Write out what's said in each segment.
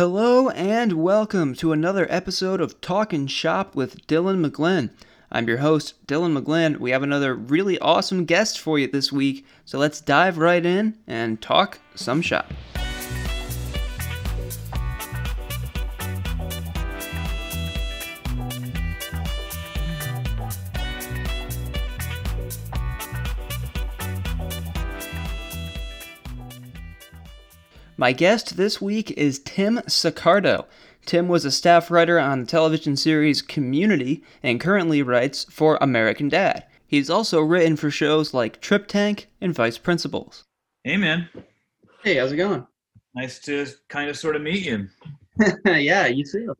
Hello and welcome to another episode of Talkin' Shop with Dylan McGlynn. I'm your host, Dylan McGlynn. We have another really awesome guest for you this week, so let's dive right in and talk some shop. My guest this week is Tim Saccardo. Tim was a staff writer on the television series Community and currently writes for American Dad. He's also written for shows like Trip Tank and Vice Principals. Hey, man. Hey, how's it going? Nice to kind of sort of meet you. yeah, you too.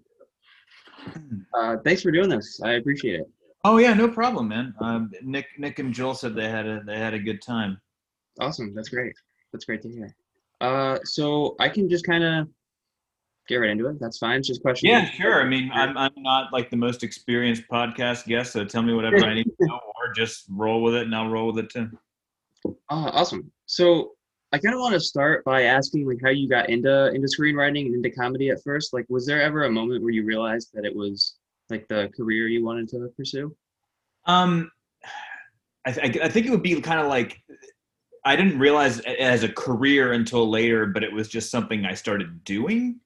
Uh, thanks for doing this. I appreciate it. Oh yeah, no problem, man. Um, Nick, Nick and Joel said they had a they had a good time. Awesome. That's great. That's great to hear. Uh, so I can just kind of get right into it. That's fine. It's just question. Yeah, sure. I mean, I'm I'm not like the most experienced podcast guest, so tell me whatever I need to know, or just roll with it, and I'll roll with it too. Oh, awesome. So I kind of want to start by asking like how you got into into screenwriting and into comedy at first. Like, was there ever a moment where you realized that it was like the career you wanted to pursue? Um, I, th- I think it would be kind of like I didn't realize as a career until later, but it was just something I started doing.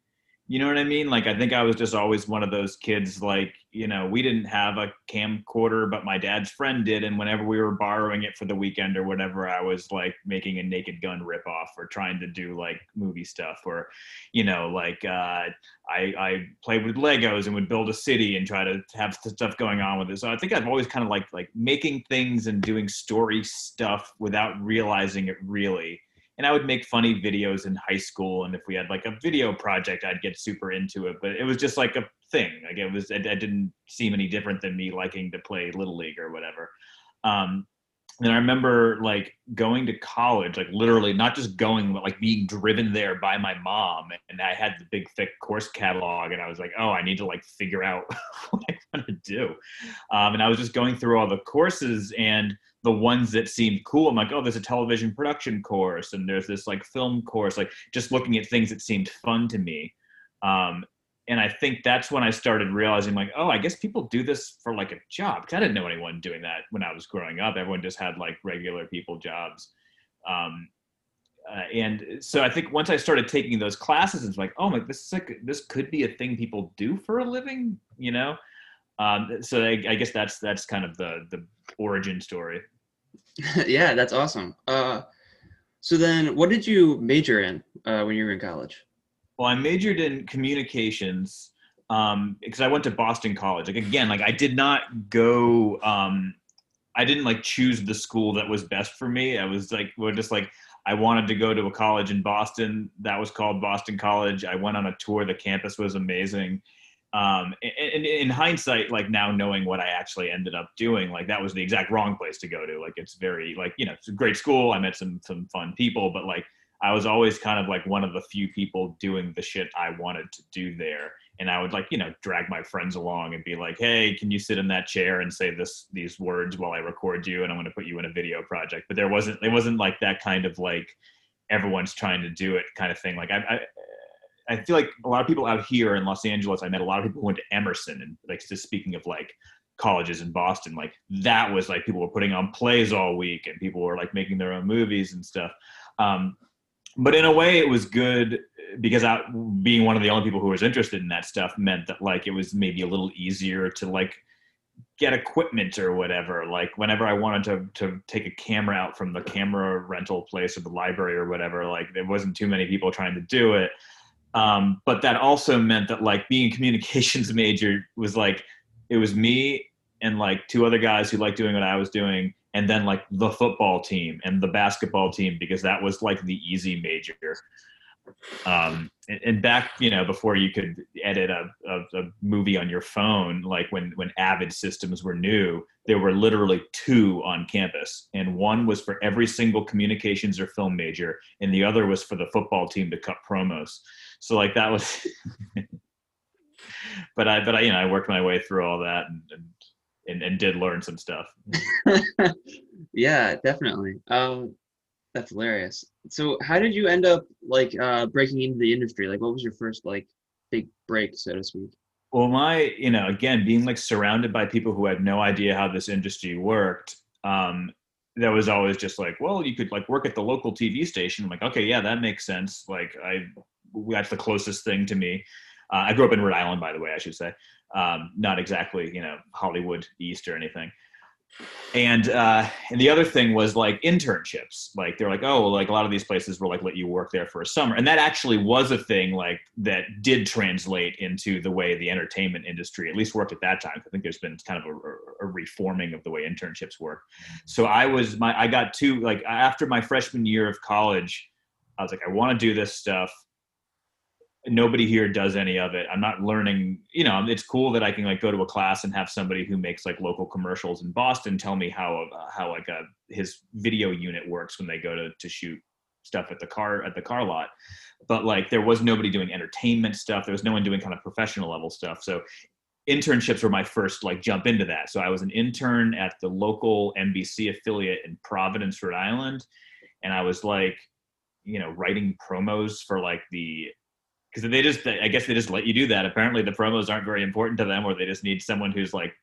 You know what I mean? Like I think I was just always one of those kids like, you know, we didn't have a camcorder, but my dad's friend did and whenever we were borrowing it for the weekend or whatever, I was like making a naked gun ripoff or trying to do like movie stuff or you know, like uh I I played with Legos and would build a city and try to have stuff going on with it. So I think I've always kind of like like making things and doing story stuff without realizing it really and I would make funny videos in high school. And if we had like a video project, I'd get super into it. But it was just like a thing. Like it was, it, it didn't seem any different than me liking to play little league or whatever. Um, and I remember like going to college, like literally not just going, but like being driven there by my mom. And I had the big thick course catalog, and I was like, oh, I need to like figure out what I want to do. Um, and I was just going through all the courses, and the ones that seemed cool. I'm like, oh, there's a television production course and there's this like film course, like just looking at things that seemed fun to me. Um, and I think that's when I started realizing like, oh, I guess people do this for like a job. Cause I didn't know anyone doing that when I was growing up. Everyone just had like regular people jobs. Um, uh, and so I think once I started taking those classes, it's like, oh my, this is like, this could be a thing people do for a living, you know? Um, so I, I guess that's, that's kind of the, the origin story. yeah, that's awesome. Uh, so then, what did you major in uh, when you were in college? Well, I majored in communications um, because I went to Boston College. Like again, like I did not go. Um, I didn't like choose the school that was best for me. I was like, we're just like I wanted to go to a college in Boston that was called Boston College. I went on a tour. The campus was amazing um, and, in hindsight, like now knowing what I actually ended up doing, like that was the exact wrong place to go to. Like it's very like you know it's a great school. I met some some fun people, but like I was always kind of like one of the few people doing the shit I wanted to do there. And I would like you know drag my friends along and be like, hey, can you sit in that chair and say this these words while I record you, and I'm going to put you in a video project. But there wasn't it wasn't like that kind of like everyone's trying to do it kind of thing. Like I, I I feel like a lot of people out here in Los Angeles, I met a lot of people who went to Emerson and like just speaking of like colleges in Boston, like that was like people were putting on plays all week and people were like making their own movies and stuff. Um, but in a way it was good because I, being one of the only people who was interested in that stuff meant that like it was maybe a little easier to like get equipment or whatever like whenever i wanted to to take a camera out from the camera rental place or the library or whatever like there wasn't too many people trying to do it um, but that also meant that like being a communications major was like it was me and like two other guys who liked doing what I was doing, and then like the football team and the basketball team because that was like the easy major. Um, and, and back, you know, before you could edit a, a, a, movie on your phone, like when when Avid systems were new, there were literally two on campus, and one was for every single communications or film major, and the other was for the football team to cut promos so like that was but i but i you know i worked my way through all that and and, and, and did learn some stuff yeah definitely um that's hilarious so how did you end up like uh breaking into the industry like what was your first like big break, so to speak? Well, my, you know, again, being like surrounded by people who had no idea how this industry worked, um, that was always just like, well, you could like work at the local TV station. I'm like, okay, yeah, that makes sense. Like, I, that's the closest thing to me. Uh, I grew up in Rhode Island, by the way, I should say. Um, not exactly, you know, Hollywood East or anything and uh, and the other thing was like internships. Like they're like, oh, like a lot of these places will like let you work there for a summer, and that actually was a thing like that did translate into the way the entertainment industry at least worked at that time. I think there's been kind of a, a reforming of the way internships work. So I was my I got two like after my freshman year of college, I was like, I want to do this stuff nobody here does any of it. I'm not learning, you know, it's cool that I can like go to a class and have somebody who makes like local commercials in Boston tell me how uh, how like a his video unit works when they go to to shoot stuff at the car at the car lot. But like there was nobody doing entertainment stuff. There was no one doing kind of professional level stuff. So internships were my first like jump into that. So I was an intern at the local NBC affiliate in Providence, Rhode Island, and I was like, you know, writing promos for like the because they just i guess they just let you do that. Apparently the promos aren't very important to them or they just need someone who's like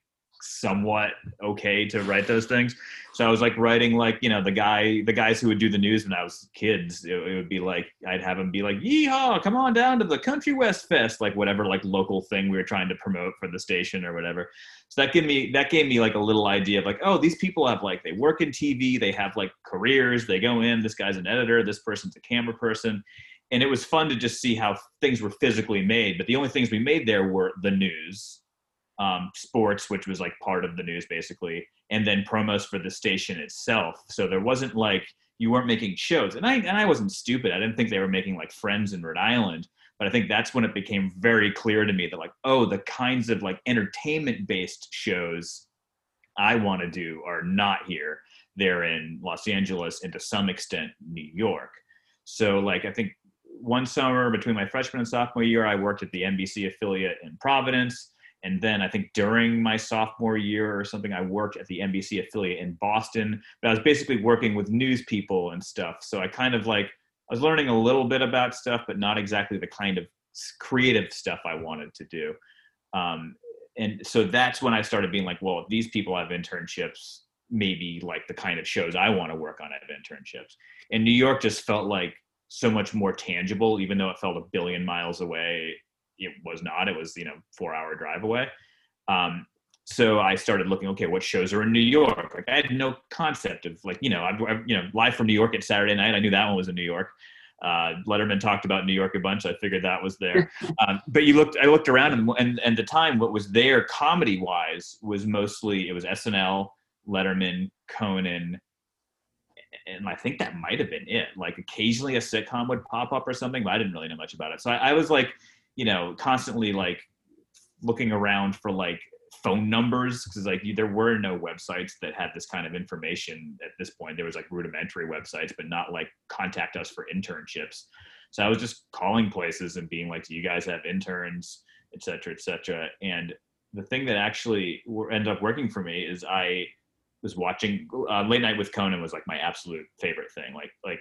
somewhat okay to write those things. So i was like writing like you know the guy the guys who would do the news when i was kids it, it would be like i'd have them be like yeehaw come on down to the country west fest like whatever like local thing we were trying to promote for the station or whatever. So that gave me that gave me like a little idea of like oh these people have like they work in tv they have like careers they go in this guy's an editor this person's a camera person and it was fun to just see how things were physically made. But the only things we made there were the news, um, sports, which was like part of the news basically, and then promos for the station itself. So there wasn't like you weren't making shows, and I and I wasn't stupid. I didn't think they were making like Friends in Rhode Island. But I think that's when it became very clear to me that like, oh, the kinds of like entertainment based shows I want to do are not here. They're in Los Angeles and to some extent New York. So like I think one summer between my freshman and sophomore year, I worked at the NBC affiliate in Providence. And then I think during my sophomore year or something, I worked at the NBC affiliate in Boston. But I was basically working with news people and stuff. So I kind of like, I was learning a little bit about stuff, but not exactly the kind of creative stuff I wanted to do. Um, and so that's when I started being like, well, these people have internships, maybe like the kind of shows I want to work on have internships. And New York just felt like so much more tangible, even though it felt a billion miles away. It was not. It was you know four hour drive away. Um, so I started looking. Okay, what shows are in New York? Like I had no concept of like you know I, I you know live from New York at Saturday night. I knew that one was in New York. Uh, Letterman talked about New York a bunch. I figured that was there. Um, but you looked, I looked around, and, and and the time, what was there comedy wise was mostly it was SNL, Letterman, Conan, and I think that might have been it. Like occasionally a sitcom would pop up or something, but I didn't really know much about it. So I, I was like, you know, constantly like looking around for like phone numbers because like there were no websites that had this kind of information at this point. There was like rudimentary websites, but not like contact us for internships. So I was just calling places and being like, "Do you guys have interns?" et cetera, et cetera. And the thing that actually ended up working for me is I was watching uh, Late Night with Conan was like my absolute favorite thing. Like like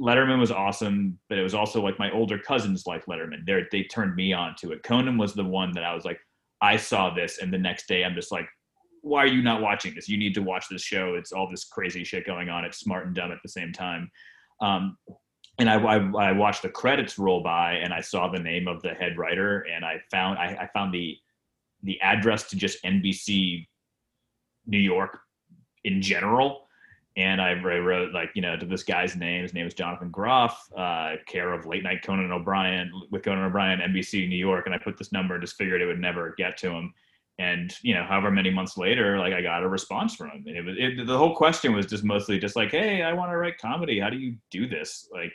Letterman was awesome, but it was also like my older cousins like Letterman. They they turned me on to it. Conan was the one that I was like, I saw this, and the next day I'm just like, why are you not watching this? You need to watch this show. It's all this crazy shit going on. It's smart and dumb at the same time. Um, and I, I, I, watched the credits roll by, and I saw the name of the head writer, and I found I, I found the the address to just NBC New York in general. And I wrote like, you know, to this guy's name, his name is Jonathan Groff, uh, care of late night Conan O'Brien with Conan O'Brien, NBC New York. And I put this number and just figured it would never get to him. And, you know, however many months later, like I got a response from him. And it was, it, the whole question was just mostly just like, Hey, I want to write comedy. How do you do this? Like,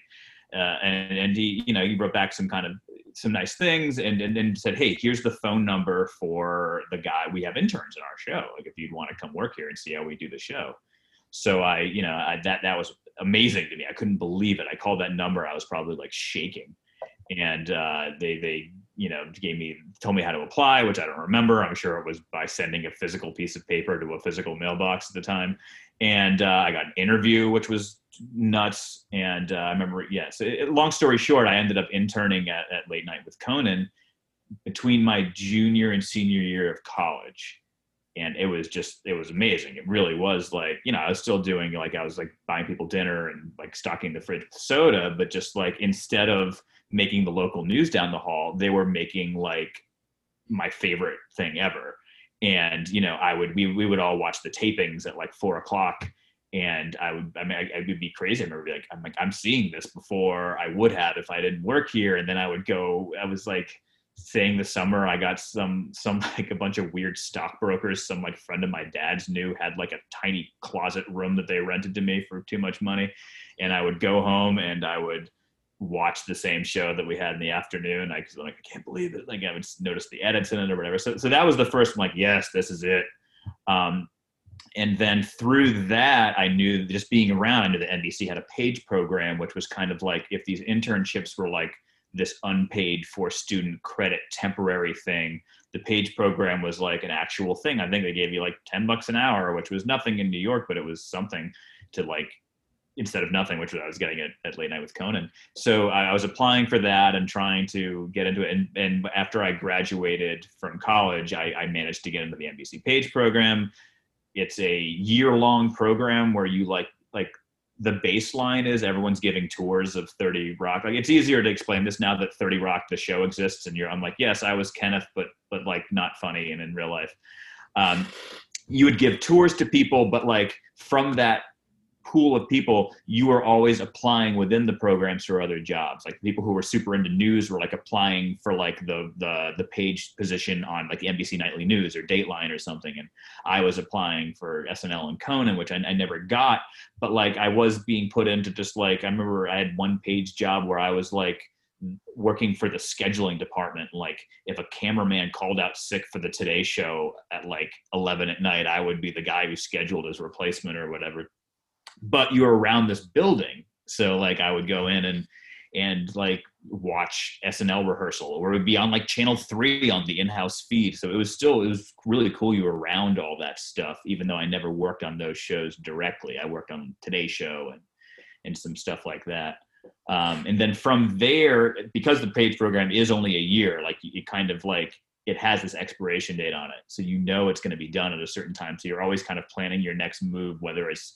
uh, and, and he, you know, he wrote back some kind of some nice things and, and and said, hey, here's the phone number for the guy. We have interns in our show. Like if you'd want to come work here and see how we do the show. So I, you know, I, that that was amazing to me. I couldn't believe it. I called that number. I was probably like shaking, and uh, they they you know, gave me told me how to apply, which I don't remember. I'm sure it was by sending a physical piece of paper to a physical mailbox at the time. And uh, I got an interview, which was nuts. And uh, I remember, yes. Yeah, so long story short, I ended up interning at, at Late Night with Conan between my junior and senior year of college and it was just it was amazing it really was like you know i was still doing like i was like buying people dinner and like stocking the fridge with soda but just like instead of making the local news down the hall they were making like my favorite thing ever and you know i would we, we would all watch the tapings at like four o'clock and i would i mean i, I would be crazy i remember like i'm like i'm seeing this before i would have if i didn't work here and then i would go i was like saying the summer I got some some like a bunch of weird stockbrokers. Some like friend of my dad's knew had like a tiny closet room that they rented to me for too much money, and I would go home and I would watch the same show that we had in the afternoon. I was like, I can't believe it. Like I would notice the edits in it or whatever. So so that was the first. I'm like, yes, this is it. Um, and then through that, I knew just being around. I knew the NBC had a page program, which was kind of like if these internships were like this unpaid for student credit temporary thing. The page program was like an actual thing. I think they gave you like 10 bucks an hour, which was nothing in New York, but it was something to like instead of nothing, which I was getting at, at late night with Conan. So I, was applying for that and trying to get into it. And, and after I graduated from college, I, I managed to get into the NBC Page program. It's a year long program where you like like the baseline is everyone's giving tours of 30 rock like it's easier to explain this now that 30 rock the show exists and you're i'm like yes i was kenneth but but like not funny and in real life um, you would give tours to people but like from that pool of people you were always applying within the programs for other jobs. Like people who were super into news were like applying for like the the the page position on like the nbc nightly news or dateline or something and i was applying for snl and conan which I, I never got but like i was being put into just like i remember i had one page job where i was like working for the scheduling department like if a cameraman called out sick for the today show at like 11 at night i would be the guy who scheduled his replacement or whatever but you're around this building. So like I would go in and and like watch SNL rehearsal or it would be on like channel three on the in-house feed. So it was still it was really cool you were around all that stuff, even though I never worked on those shows directly. I worked on Today Show and and some stuff like that. Um, and then from there, because the page program is only a year, like it kind of like it has this expiration date on it. So you know it's going to be done at a certain time. So you're always kind of planning your next move, whether it's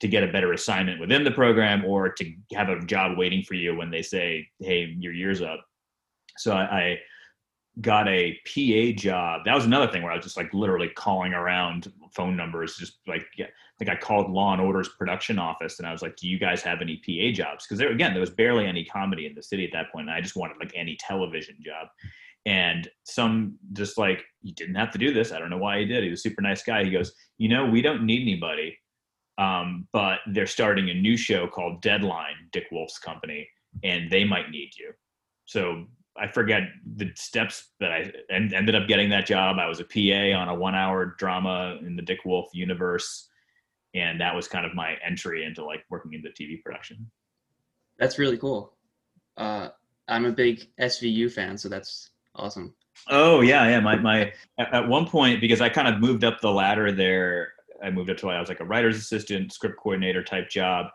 to get a better assignment within the program or to have a job waiting for you when they say, hey, your year's up. So I, I got a PA job. That was another thing where I was just like literally calling around phone numbers, just like yeah, I think I called Law and Order's production office and I was like, "Do you guys have any PA jobs?" Because there again, there was barely any comedy in the city at that point, and I just wanted like any television job. And some just like you didn't have to do this. I don't know why he did. He was a super nice guy. He goes, "You know, we don't need anybody um, but they're starting a new show called Deadline, Dick Wolf's company, and they might need you. So I forget the steps that I ended up getting that job. I was a PA on a one-hour drama in the Dick Wolf universe, and that was kind of my entry into like working into TV production. That's really cool. Uh, I'm a big SVU fan, so that's awesome. Oh yeah, yeah. My my at one point because I kind of moved up the ladder there I moved up to I was like a writer's assistant, script coordinator type job,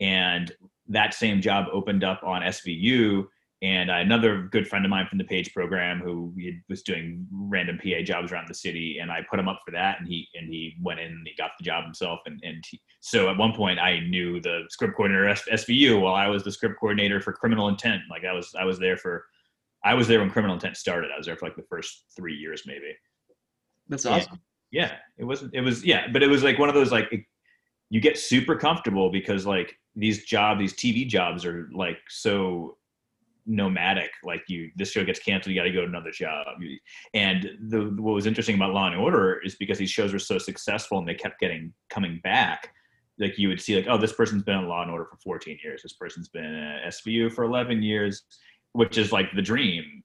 and that same job opened up on SVU. And another good friend of mine from the Page program who was doing random PA jobs around the city, and I put him up for that, and he and he went in and he got the job himself. And and he, so at one point I knew the script coordinator at SVU while I was the script coordinator for Criminal Intent. Like I was I was there for I was there when Criminal Intent started. I was there for like the first three years maybe. That's awesome yeah it wasn't it was yeah but it was like one of those like it, you get super comfortable because like these job these tv jobs are like so nomadic like you this show gets canceled you got to go to another job. And the what was interesting about law and order is because these shows were so successful and they kept getting coming back like you would see like oh this person's been on law and order for 14 years this person's been at svu for 11 years which is like the dream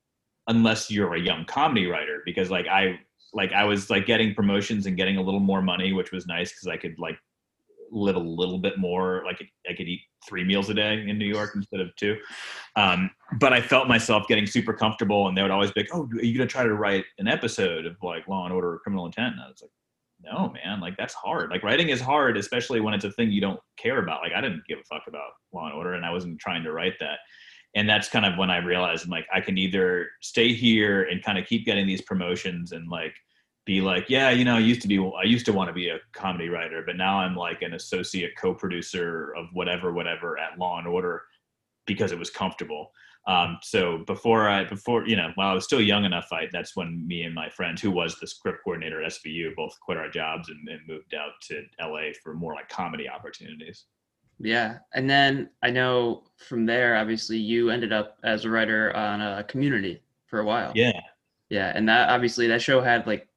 unless you're a young comedy writer because like i like I was like getting promotions and getting a little more money, which was nice because I could like live a little bit more like I could eat three meals a day in New York instead of two. Um, but I felt myself getting super comfortable, and they would always be like, "Oh, are you gonna try to write an episode of like Law and Order or Criminal Intent?" And I was like, "No, man, like that's hard. Like writing is hard, especially when it's a thing you don't care about. Like I didn't give a fuck about Law and Order, and I wasn't trying to write that." And that's kind of when I realized, I'm like, I can either stay here and kind of keep getting these promotions and like be like, yeah, you know, I used to be, I used to want to be a comedy writer, but now I'm like an associate co-producer of whatever, whatever at Law and Order because it was comfortable. Um, so before I, before you know, while I was still young enough, I that's when me and my friend, who was the script coordinator at SVU, both quit our jobs and, and moved out to LA for more like comedy opportunities. Yeah, and then I know from there, obviously, you ended up as a writer on a Community for a while. Yeah, yeah, and that obviously that show had like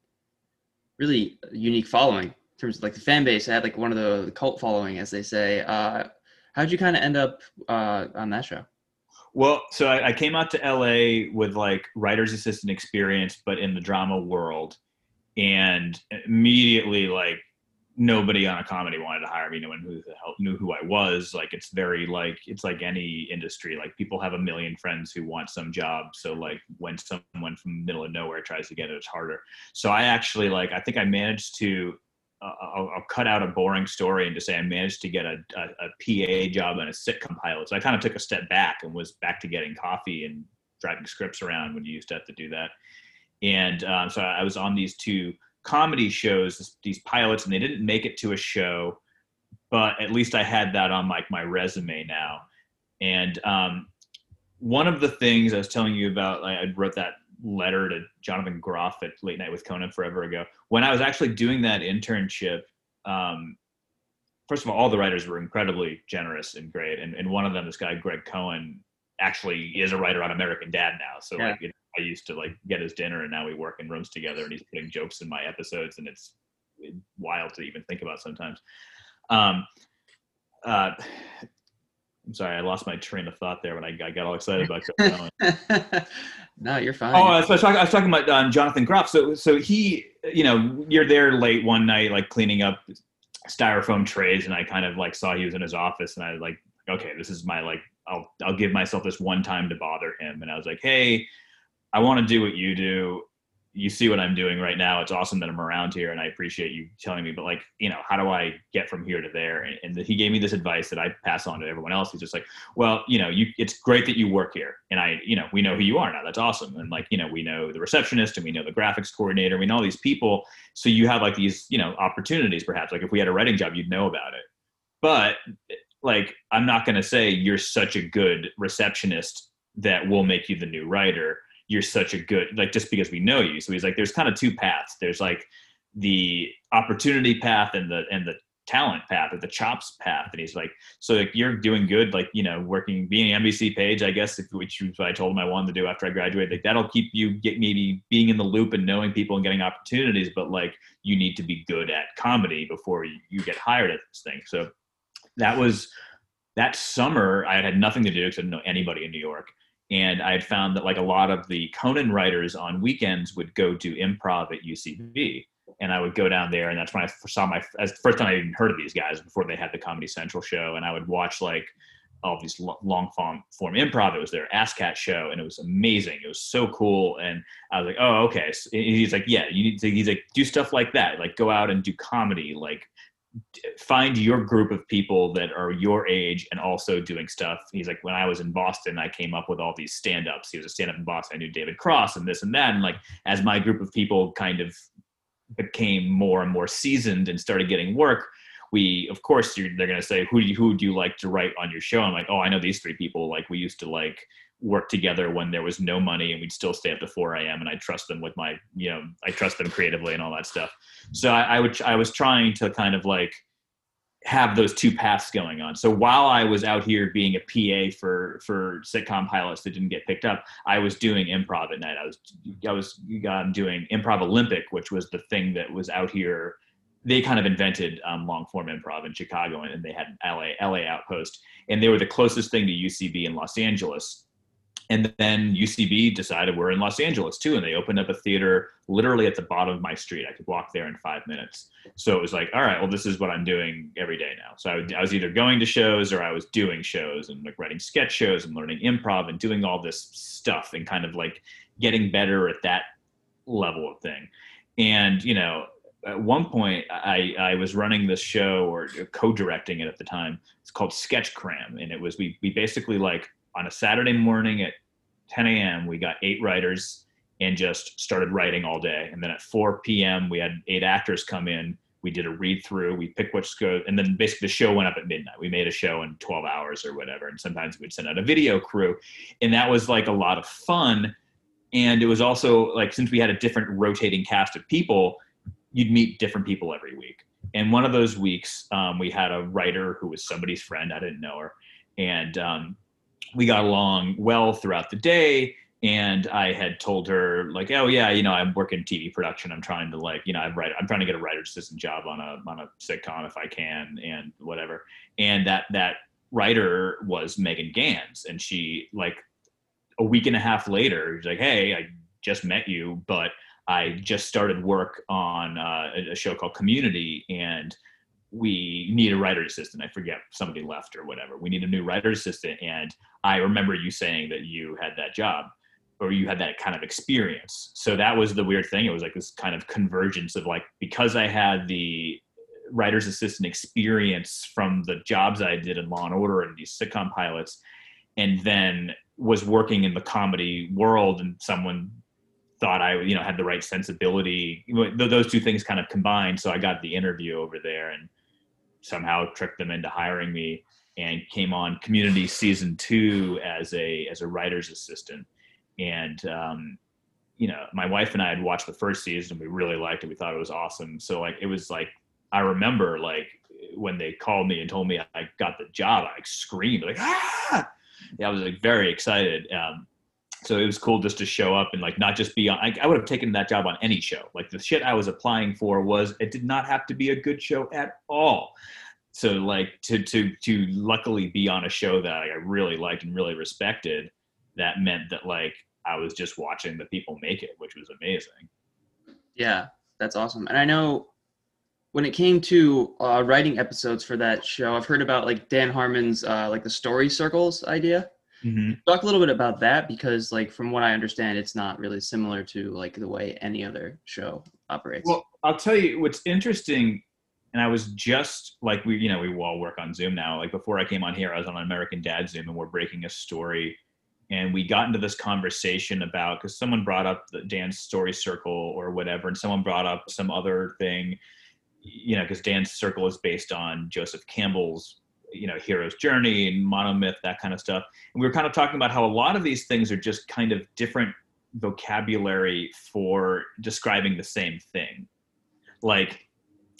really unique following in terms of like the fan base I had like one of the cult following, as they say. Uh, how'd you kind of end up uh, on that show? Well, so I, I, came out to LA with like writer's assistant experience, but in the drama world, and immediately like nobody on a comedy wanted to hire me. No one who knew who I was. Like it's very like it's like any industry. Like people have a million friends who want some job. So like when someone from the middle of nowhere tries to get it, it's harder. So I actually like I think I managed to. Uh, I'll, I'll, cut out a boring story and just say I managed to get a, a, a PA job on a sitcom pilot. So I kind of took a step back and was back to getting coffee and driving scripts around when you used to have to do that. And um, so I was on these two comedy shows, these pilots, and they didn't make it to a show, but at least I had that on like my, my resume now. And um, one of the things I was telling you about, I wrote that letter to Jonathan Groff at Late Night with Conan forever ago. When I was actually doing that internship, um, first of all, all the writers were incredibly generous and great. And, and one of them, this guy, Greg Cohen, actually is a writer on American Dad now. So yeah. like, you know, I used to like get his dinner, and now we work in rooms together, and he's putting jokes in my episodes, and it's wild to even think about sometimes. Um, uh, I'm sorry, I lost my train of thought there when I, I got all excited about no, you're fine. Oh, I was, talking, I was talking about um, Jonathan Groff. So, so he, you know, you're there late one night, like cleaning up styrofoam trays, and I kind of like saw he was in his office, and I was like, okay, this is my like, I'll I'll give myself this one time to bother him, and I was like, hey, I want to do what you do. You see what I'm doing right now. It's awesome that I'm around here, and I appreciate you telling me. But like, you know, how do I get from here to there? And, and he gave me this advice that I pass on to everyone else. He's just like, well, you know, you it's great that you work here, and I, you know, we know who you are now. That's awesome. And like, you know, we know the receptionist, and we know the graphics coordinator. We know all these people. So you have like these, you know, opportunities. Perhaps like if we had a writing job, you'd know about it. But like, I'm not going to say you're such a good receptionist that will make you the new writer you're such a good like just because we know you. So he's like there's kind of two paths. There's like the opportunity path and the and the talent path or the chops path. And he's like so like you're doing good like you know working being an nbc page i guess if, which i told him i wanted to do after i graduated. Like that'll keep you get maybe being in the loop and knowing people and getting opportunities but like you need to be good at comedy before you, you get hired at this thing. So that was that summer i had nothing to do because i didn't know anybody in new york and I had found that like a lot of the Conan writers on weekends would go do improv at UCB. And I would go down there, and that's when I saw my as the first time I even heard of these guys before they had the Comedy Central show. And I would watch like all these long form form improv. It was their ASSSSCAT show, and it was amazing. It was so cool. And I was like, oh, okay. So he's like, yeah, you need to. He's like, do stuff like that. Like, go out and do comedy. Like, find your group of people that are your age and also doing stuff. He's like, when I was in Boston, I came up with all these stand ups. He was a stand up in Boston. I knew David Cross and this and that. And like, as my group of people kind of became more and more seasoned and started getting work, we, of course, they're going to say, who do you, who do you like to write on your show? I'm like, oh, I know these three people. Like, we used to like, work together when there was no money and we'd still stay up to 4 a.m. and I trust them with my, you know, I trust them creatively and all that stuff. So I, I would, I was trying to kind of like have those two paths going on. So while I was out here being a PA for, for sitcom pilots that didn't get picked up, I was doing improv at night. I was, I was um, doing improv Olympic, which was the thing that was out here they kind of invented um, long form improv in Chicago, and they had LA LA Outpost, and they were the closest thing to UCB in Los Angeles and then UCB decided we're in Los Angeles too, and they opened up a theater literally at the bottom of my street. I could walk there in five minutes. So it was like, all right, well, this is what I'm doing every day now. So I, would, I was either going to shows or I was doing shows and like writing sketch shows and learning improv and doing all this stuff and kind of like getting better at that level of thing. And you know, at one point, I I was running this show or co-directing it at the time. It's called Sketch Cram, and it was we we basically like on a Saturday morning at 10 a.m. we got eight writers and just started writing all day. And then at 4 p.m. we had eight actors come in. We did a read through. We picked which go, and then basically the show went up at midnight. We made a show in 12 hours or whatever. And sometimes we'd send out a video crew, and that was like a lot of fun. And it was also like since we had a different rotating cast of people, you'd meet different people every week. And one of those weeks, um, we had a writer who was somebody's friend. I didn't know her, and um, we got along well throughout the day and I had told her like, oh yeah, you know, I'm working TV production. I'm trying to like, you know, I'm right. I'm trying to get a writer's assistant job on a on a sitcom if I can, and whatever. And that that writer was Megan Ganz, and she like a week and a half later, she's like, hey, I just met you, but I just started work on uh, a show called Community, and we need a writer assistant. I forget somebody left or whatever. We need a new writer assistant. And I remember you saying that you had that job or you had that kind of experience. So that was the weird thing. It was like this kind of convergence of like, because I had the writer's assistant experience from the jobs I did in Law and Order and these sitcom pilots, and then was working in the comedy world and someone thought I, you know, had the right sensibility. Those two things kind of combined. So I got the interview over there and somehow tricked them into hiring me and came on community season two as a as a writer's assistant. And um, you know my wife and i had watched the first season we really liked it. We thought it was awesome. So like it was like i remember like when they called me and told me i got the job i screamed like ah! Yeah i was like very excited. Um, so it was cool just to show up and like not just be on I, I, would have taken that job on any show. Like the shit i was applying for was it did not have to be a good show at all. So like to to to luckily be on a show that i really liked and really respected that meant that like i was just watching the people make it which was amazing. Yeah that's awesome. And i know when it came to uh, writing episodes for that show i've heard about like dan harmon's uh, like the story circles idea Mm-hmm. Talk a little bit about that because, like, from what I understand, it's not really similar to like the way any other show operates. Well, I'll tell you what's interesting, and I was just like we, you know, we all work on Zoom now. Like before I came on here, I was on American Dad Zoom, and we're breaking a story, and we got into this conversation about because someone brought up the Dan's story circle or whatever, and someone brought up some other thing, you know, because Dan's circle is based on Joseph Campbell's you know hero's journey and monomyth that kind of stuff. And we were kind of talking about how a lot of these things are just kind of different vocabulary for describing the same thing. Like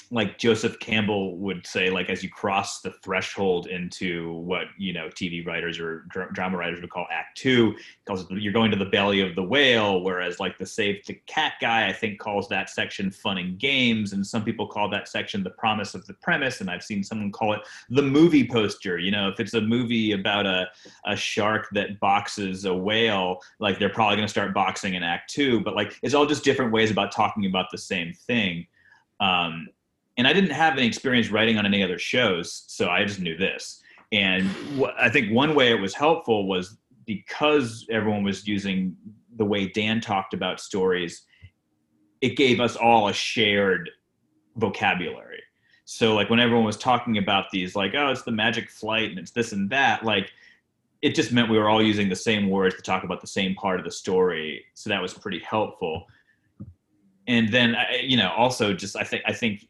like Joseph Campbell would say, like as you cross the threshold into what you know TV writers or dr- drama writers would call Act Two, it, you're going to the belly of the whale. Whereas like the Save the Cat guy, I think calls that section fun and games, and some people call that section the promise of the premise, and I've seen someone call it the movie poster. You know, if it's a movie about a a shark that boxes a whale, like they're probably going to start boxing in Act Two, but like it's all just different ways about talking about the same thing. Um, and I didn't have any experience writing on any other shows, so I just knew this. And wh- I think one way it was helpful was because everyone was using the way Dan talked about stories, it gave us all a shared vocabulary. So like when everyone was talking about these, like, oh, it's the magic flight and it's this and that, like it just meant we were all using the same words to talk about the same part of the story. So that was pretty helpful. And then, you know, also just I think I think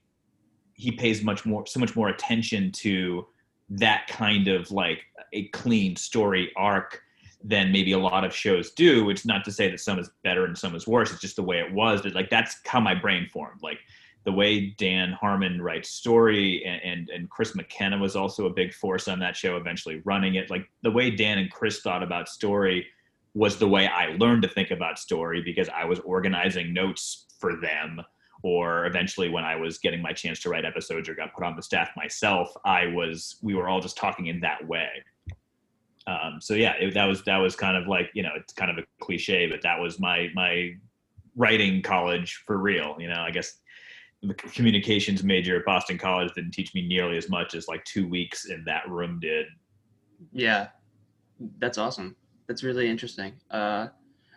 he pays much more so much more attention to that kind of like a clean story arc than maybe a lot of shows do. It's not to say that some is better and some is worse. It's just the way it was. But like that's how my brain formed. Like the way Dan Harmon writes story and, and, and Chris McKenna was also a big force on that show, eventually running it. Like the way Dan and Chris thought about story was the way I learned to think about story because I was organizing notes for them or eventually when I was getting my chance to write episodes or got put on the staff myself, I was we were all just talking in that way. Um, so yeah, it, that was that was kind of like you know it's kind of a cliche, but that was my my writing college for real. You know, I guess the communications major at Boston College didn't teach me nearly as much as like two weeks in that room did. Yeah, that's awesome. That's really interesting. Uh,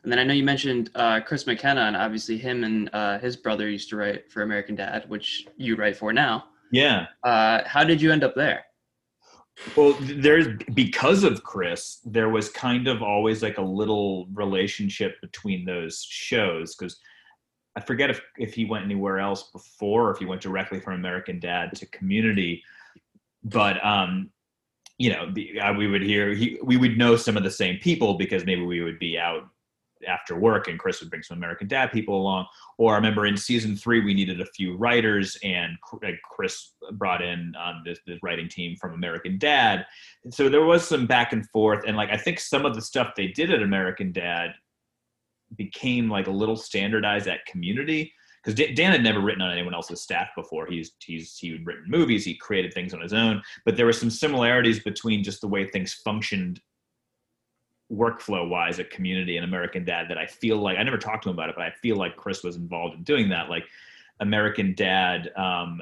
and then I know you mentioned uh, Chris McKenna, and obviously him and uh, his brother used to write for American Dad, which you write for now. Yeah. Uh, how did you end up there? Well, there's because of Chris, there was kind of always like a little relationship between those shows because I forget if if he went anywhere else before, or if he went directly from American Dad to Community, but um, you know, the, uh, we would hear he, we would know some of the same people because maybe we would be out after work and Chris would bring some American Dad people along. Or I remember in season three, we needed a few writers and Chris brought in um, this writing team from American Dad. So there was some back and forth. And like, I think some of the stuff they did at American Dad became like a little standardized at community because Dan had never written on anyone else's staff before. He's he's he'd written movies, he created things on his own, but there were some similarities between just the way things functioned workflow wise at community and american dad that i feel like i never talked to him about it but i feel like chris was involved in doing that. Like american dad um,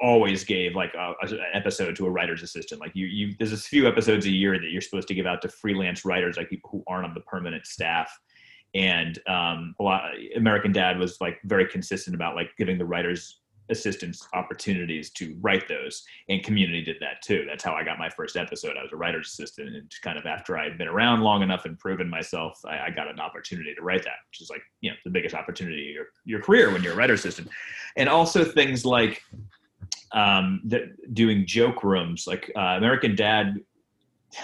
always gave like a, a, episode to a writer's assistant. Like you you there's a few episodes a year that you're supposed to give out to freelance writers like people who aren't on the permanent staff. And um, a lot american dad was like very consistent about like giving the writers assistants opportunities to write those and community did that too. That's how i got my first episode. I was a writer's assistant and kind of after i had been around long enough and proven myself I, I, got an opportunity to write that which is like you know the biggest opportunity of your, your career when you're a writer's assistant. And also things like um, doing joke rooms like uh, american dad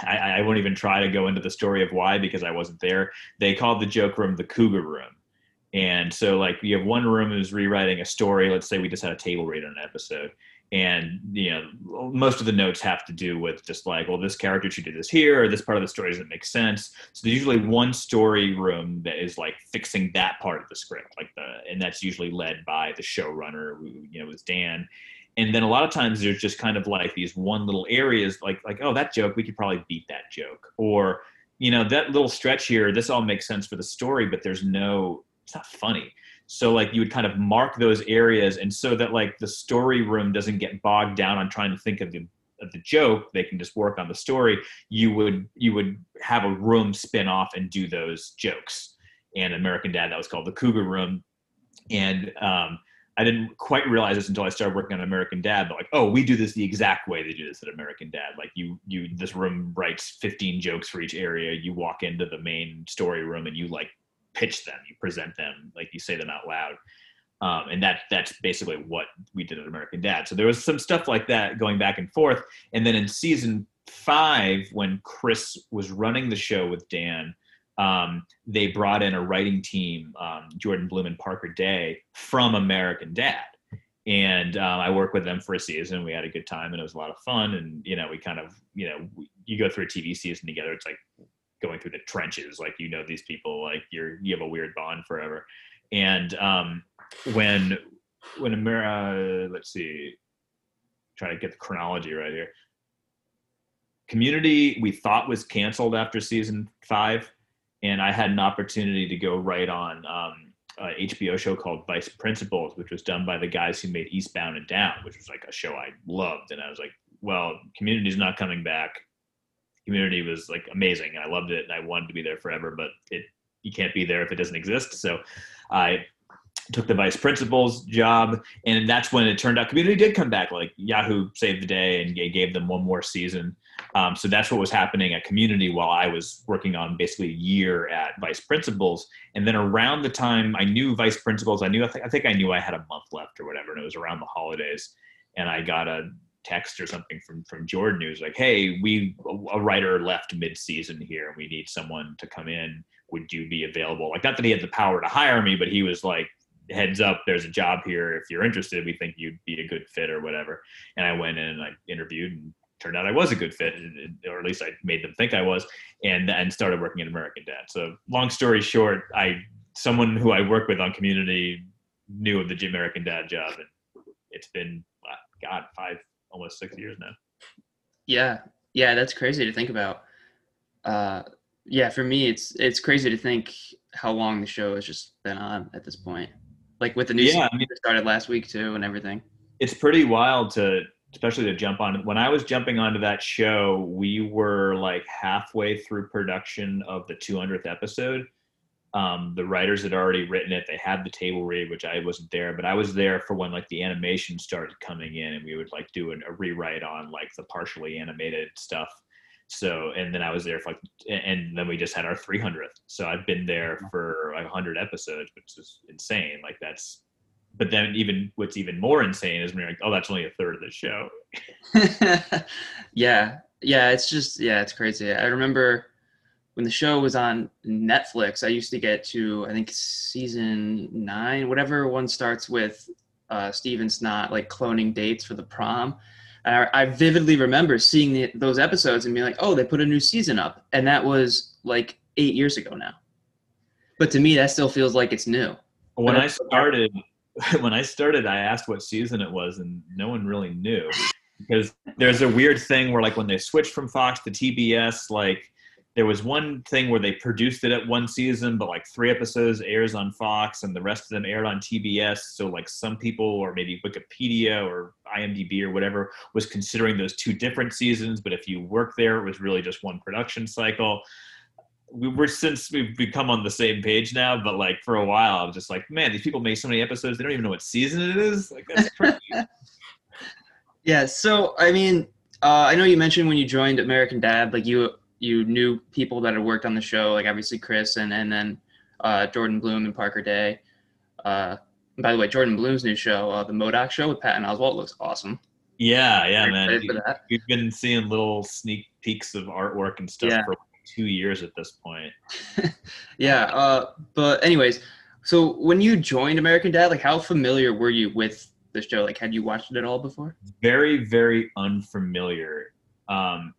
I, I won't even try to go into the story of why because i wasn't there. They called the joke room the cougar room and so, like, you have one room who's rewriting a story. Let's say we just had a table read on an episode, and you know, most of the notes have to do with just like, well, this character should do this here, or this part of the story doesn't make sense. So there's usually one story room that is like fixing that part of the script, like the, and that's usually led by the showrunner, who you know is Dan. And then a lot of times there's just kind of like these one little areas, like like, oh, that joke, we could probably beat that joke, or you know, that little stretch here, this all makes sense for the story, but there's no it's not funny so like you would kind of mark those areas and so that like the story room doesn't get bogged down on trying to think of the of the joke they can just work on the story you would you would have a room spin off and do those jokes and american dad that was called the cougar room and um, I didn't quite realize this until I started working on American Dad. But like, oh, we do this the exact way they do this at American Dad. Like you, you, this room writes 15 jokes for each area. You walk into the main story room and you like pitch them, you present them, like you say them out loud. Um, and that that's basically what we did at American Dad. So there was some stuff like that going back and forth. And then in season five, when Chris was running the show with Dan, um, they brought in a writing team, um, Jordan Blum and Parker Deay from American Dad. And um, I worked with them for a season. We had a good time, and it was a lot of fun. And you know, we kind of, you know, you go through a TV season together. It's like going through the trenches like you know these people like you're you have a weird bond forever. And um when when America, let's see try to get the chronology right here. Community we thought was canceled after season five and i had an opportunity to go write on um, hbo show called vice principals which was done by the guys who made eastbound and down which was like a show i loved. And i was like well community's not coming back community was like amazing and I loved it and I wanted to be there forever, but it you can't be there if it doesn't exist. So I took the vice principal's job and that's when it turned out community did come back. Like yahoo saved the day and gave them one more season. Um, so that's what was happening at community while i was working on basically a year at vice principals. And then around the time i knew vice principals i knew I, th- I think i knew i had a month left or whatever and it was around the holidays and i got a text or something from from Jordan who's like, "Hey, we a writer left mid-season here, and we need someone to come in. Would you be available?" Like, not that he had the power to hire me, but he was like, "Heads up, there's a job here. If you're interested, we think you'd be a good fit or whatever." And I went in and I interviewed, and turned out I was a good fit, or at least I made them think I was, and and started working at American Dad. So, long story short, I someone who I work with on Community knew of the American Dad job, and it's been uh, God five almost six years now. Yeah, Yeah, that's crazy to think about. Uh, yeah, for me, it's it's crazy to think how long the show has just been on at this point. Like with the new Yeah, season I mean- that started last week too, and everything. it's pretty wild to especially to jump on when i was jumping onto that show we were like halfway through production of the 200th episode um, the writers had already written it. They had the table read which i wasn't there but i was there for when like the animation started coming in and we would like do an, a rewrite on like the partially animated stuff. So and then i was there for like and then we just had our 300th so i've been there for like 100 episodes which is insane. Like that's but then even what's even more insane is when you're like, oh, that's only a third of the show. yeah, yeah, it's just yeah, it's crazy. I remember when the show was on Netflix. I used to get to I think season nine, whatever one starts with uh, Steve and Snot like cloning dates for the prom. And I, I vividly remember seeing the, those episodes and being like, oh, they put a new season up, and that was like eight years ago now. But to me, that still feels like it's new. When I started, when I started, I asked what season it was, and no one really knew because there's a weird thing where like when they switched from Fox to TBS, like there was one thing where they produced it at one season, but like three episodes airs on Fox and the rest of them aired on TBS. So like some people or maybe Wikipedia or IMDb or whatever was considering those two different seasons, but if you work there, it was really just one production cycle. We were since we've become on the same page now, but like for a while, I was just like, man, these people make so many episodes, they don't even know what season it is. Like that's crazy. Yeah. So I mean, uh, I know you mentioned when you joined American Dad, like you you knew people that had worked on the show, like obviously Chris and and then uh, Jordan Blum and Parker Deay. Uh, by the way, Jordan Blum's new show, uh, the MODOK Show with Patton Oswalt, looks awesome. yeah, yeah, Very man. that. We've been seeing little sneak peeks of artwork and stuff Yeah. for two years at this point. Yeah. Uh, but anyways, so when you joined American Dad, like how familiar were you with the show? Like, had you watched it at all before? Very, very unfamiliar. Um,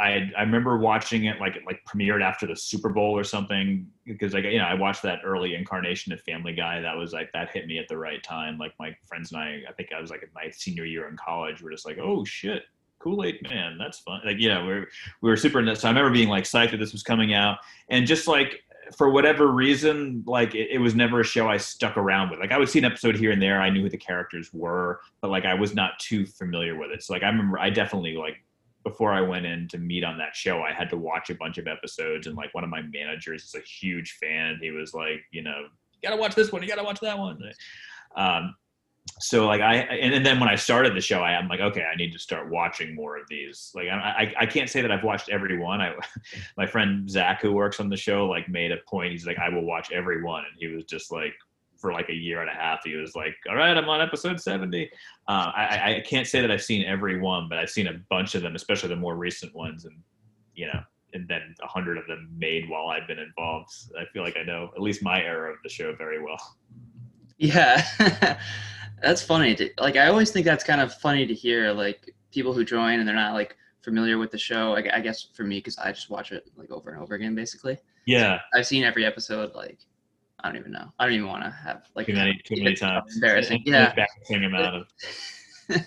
I I remember watching it like it like premiered after the Super Bowl or something because like you know I watched that early incarnation of Family Guy. That was like that hit me at the right time. Like my friends and I, I think I was like my senior year in college. We're just like, oh shit, Kool Aid Man, that's fun. Like yeah, we're we were super. into- So I remember being like psyched that this was coming out, and just like for whatever reason, like it, it was never a show I stuck around with. Like I would see an episode here and there. I knew who the characters were, but like I was not too familiar with it. So like I remember I definitely like before I went in to meet on that show, I had to watch a bunch of episodes, and like one of my managers is a huge fan. He was like, you know, you gotta watch this one, you gotta watch that one. Um, so like I and, and then when I started the show, I am like, okay, I need to start watching more of these. Like I, I I can't say that I've watched every one. I my friend Zach who works on the show like made a point. He's like, I will watch every one, and he was just like for like a year and a half. He was like, all right, I'm on episode seventy. Uh, I, I- can't say that I've seen every one, but I've seen a bunch of them, especially the more recent ones, and you know, and then a hundred of them made while I've been involved. I feel like I know at least my era of the show very well. Yeah, that's funny. to- Like I always think that's kind of funny to hear, like people who join and they're not like familiar with the show. I, I guess for me, because I just watch it like over and over again, basically. Yeah, I've seen every episode. Like I don't even know. I don't even want to have like too many, too many times. Embarrassing. Yeah. embarrassing amount of.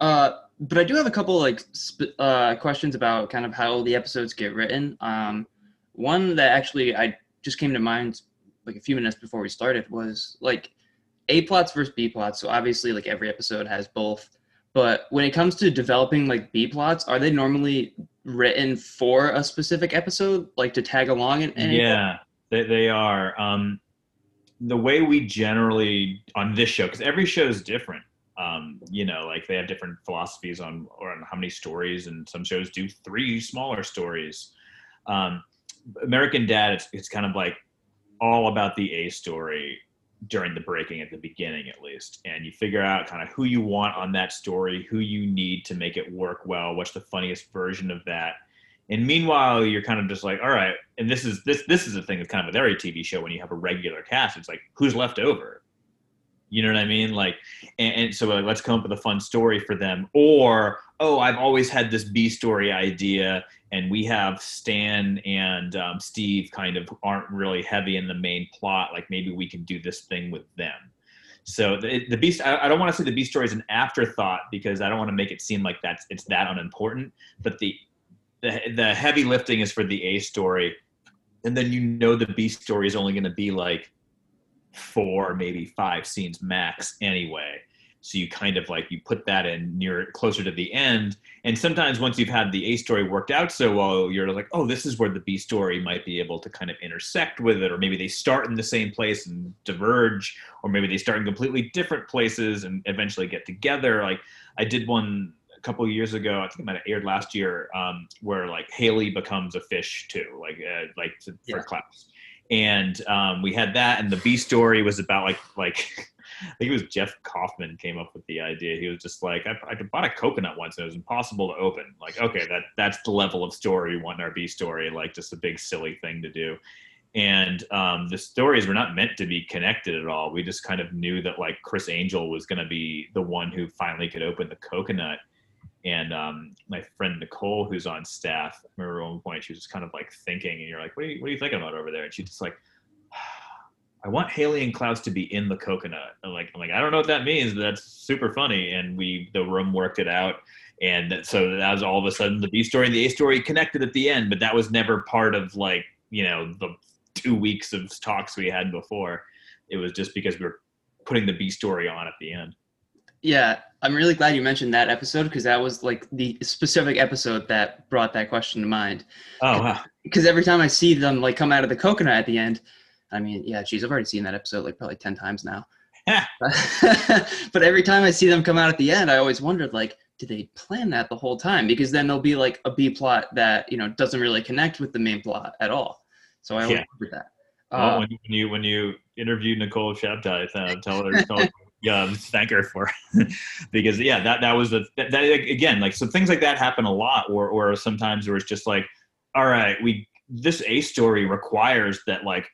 Uh, but I do have a couple like sp- uh, questions about kind of how the episodes get written. Um, one that actually I just came to mind like a few minutes before we started was like A plots versus B plots. So obviously, like every episode has both. But when it comes to developing like B plots, are they normally written for a specific episode, like to tag along in? in Yeah, they, they are. Um, the way we generally on this show, because every show is different. Um, you know, like they have different philosophies on or on how many stories, and some shows do three smaller stories. Um, American Dad, it's it's kind of like all about the A story during the breaking at the beginning, at least, and you figure out kind of who you want on that story, who you need to make it work well, what's the funniest version of that, and meanwhile, you're kind of just like, all right, and this is this this is the thing that's kind of with every TV show when you have a regular cast, it's like who's left over. You know what I mean? Like, and, and so like, let's come up with a fun story for them. Or, oh, I've always had this B story idea, and we have Stan and um, Steve kind of aren't really heavy in the main plot. Like, maybe we can do this thing with them. So the, the beast, I, I don't want to say the B story is an afterthought because I don't want to make it seem like that's it's that unimportant. But the the the heavy lifting is for the A story, and then you know the B story is only going to be like four, maybe five scenes max anyway. So you kind of like you put that in near closer to the end. And sometimes once you've had the A story worked out so well, you're like, oh, this is where the B story might be able to kind of intersect with it, or maybe they start in the same place and diverge, or maybe they start in completely different places and eventually get together. Like I did one couple years ago, I think it might have aired last year, um, where like Hayley becomes a fish too, like uh, like to, for yeah. And um, we had that, and the B story was about like like I think it was Jeff Kaufman came up with the idea. He was just like, I, I bought a coconut once and it was impossible to open. Like, okay, that that's the level of story we want in our B story, like just a big silly thing to do. And um, the stories were not meant to be connected at all. We just kind of knew that like Criss Angel was going to be the one who finally could open the coconut. And um, my friend Nicole, who's on staff, I remember at one point she was just kind of like thinking, and you're like, what are you, what are you thinking about over there? And she's just like, I want Hayley and Klaus to be in the coconut. I'm like, I'm like, I don't know what that means, but that's super funny. And we, the room worked it out. And so that was all of a sudden the B story and the A story connected at the end, but that was never part of like, you know, the two weeks of talks we had before. It was just because we were putting the B story on at the end. Yeah, I'm really glad you mentioned that episode because that was like the specific episode that brought that question to mind. Oh, wow. Because every time I see them like come out of the coconut at the end, I mean, yeah, geez, I've already seen that episode like probably 10 times now. but every time I see them come out at the end, I always wondered like, did they plan that the whole time? Because then there'll be like a B plot that, you know, doesn't really connect with the main plot at all. So I always yeah. wondered that. Well, uh, when, you when you interview Nicole Shabtai, uh, tell her, tell her yeah, thank her for because yeah, that that was the that, that, again like some things like that happen a lot, or or sometimes where it's just like, all right, we this A story requires that like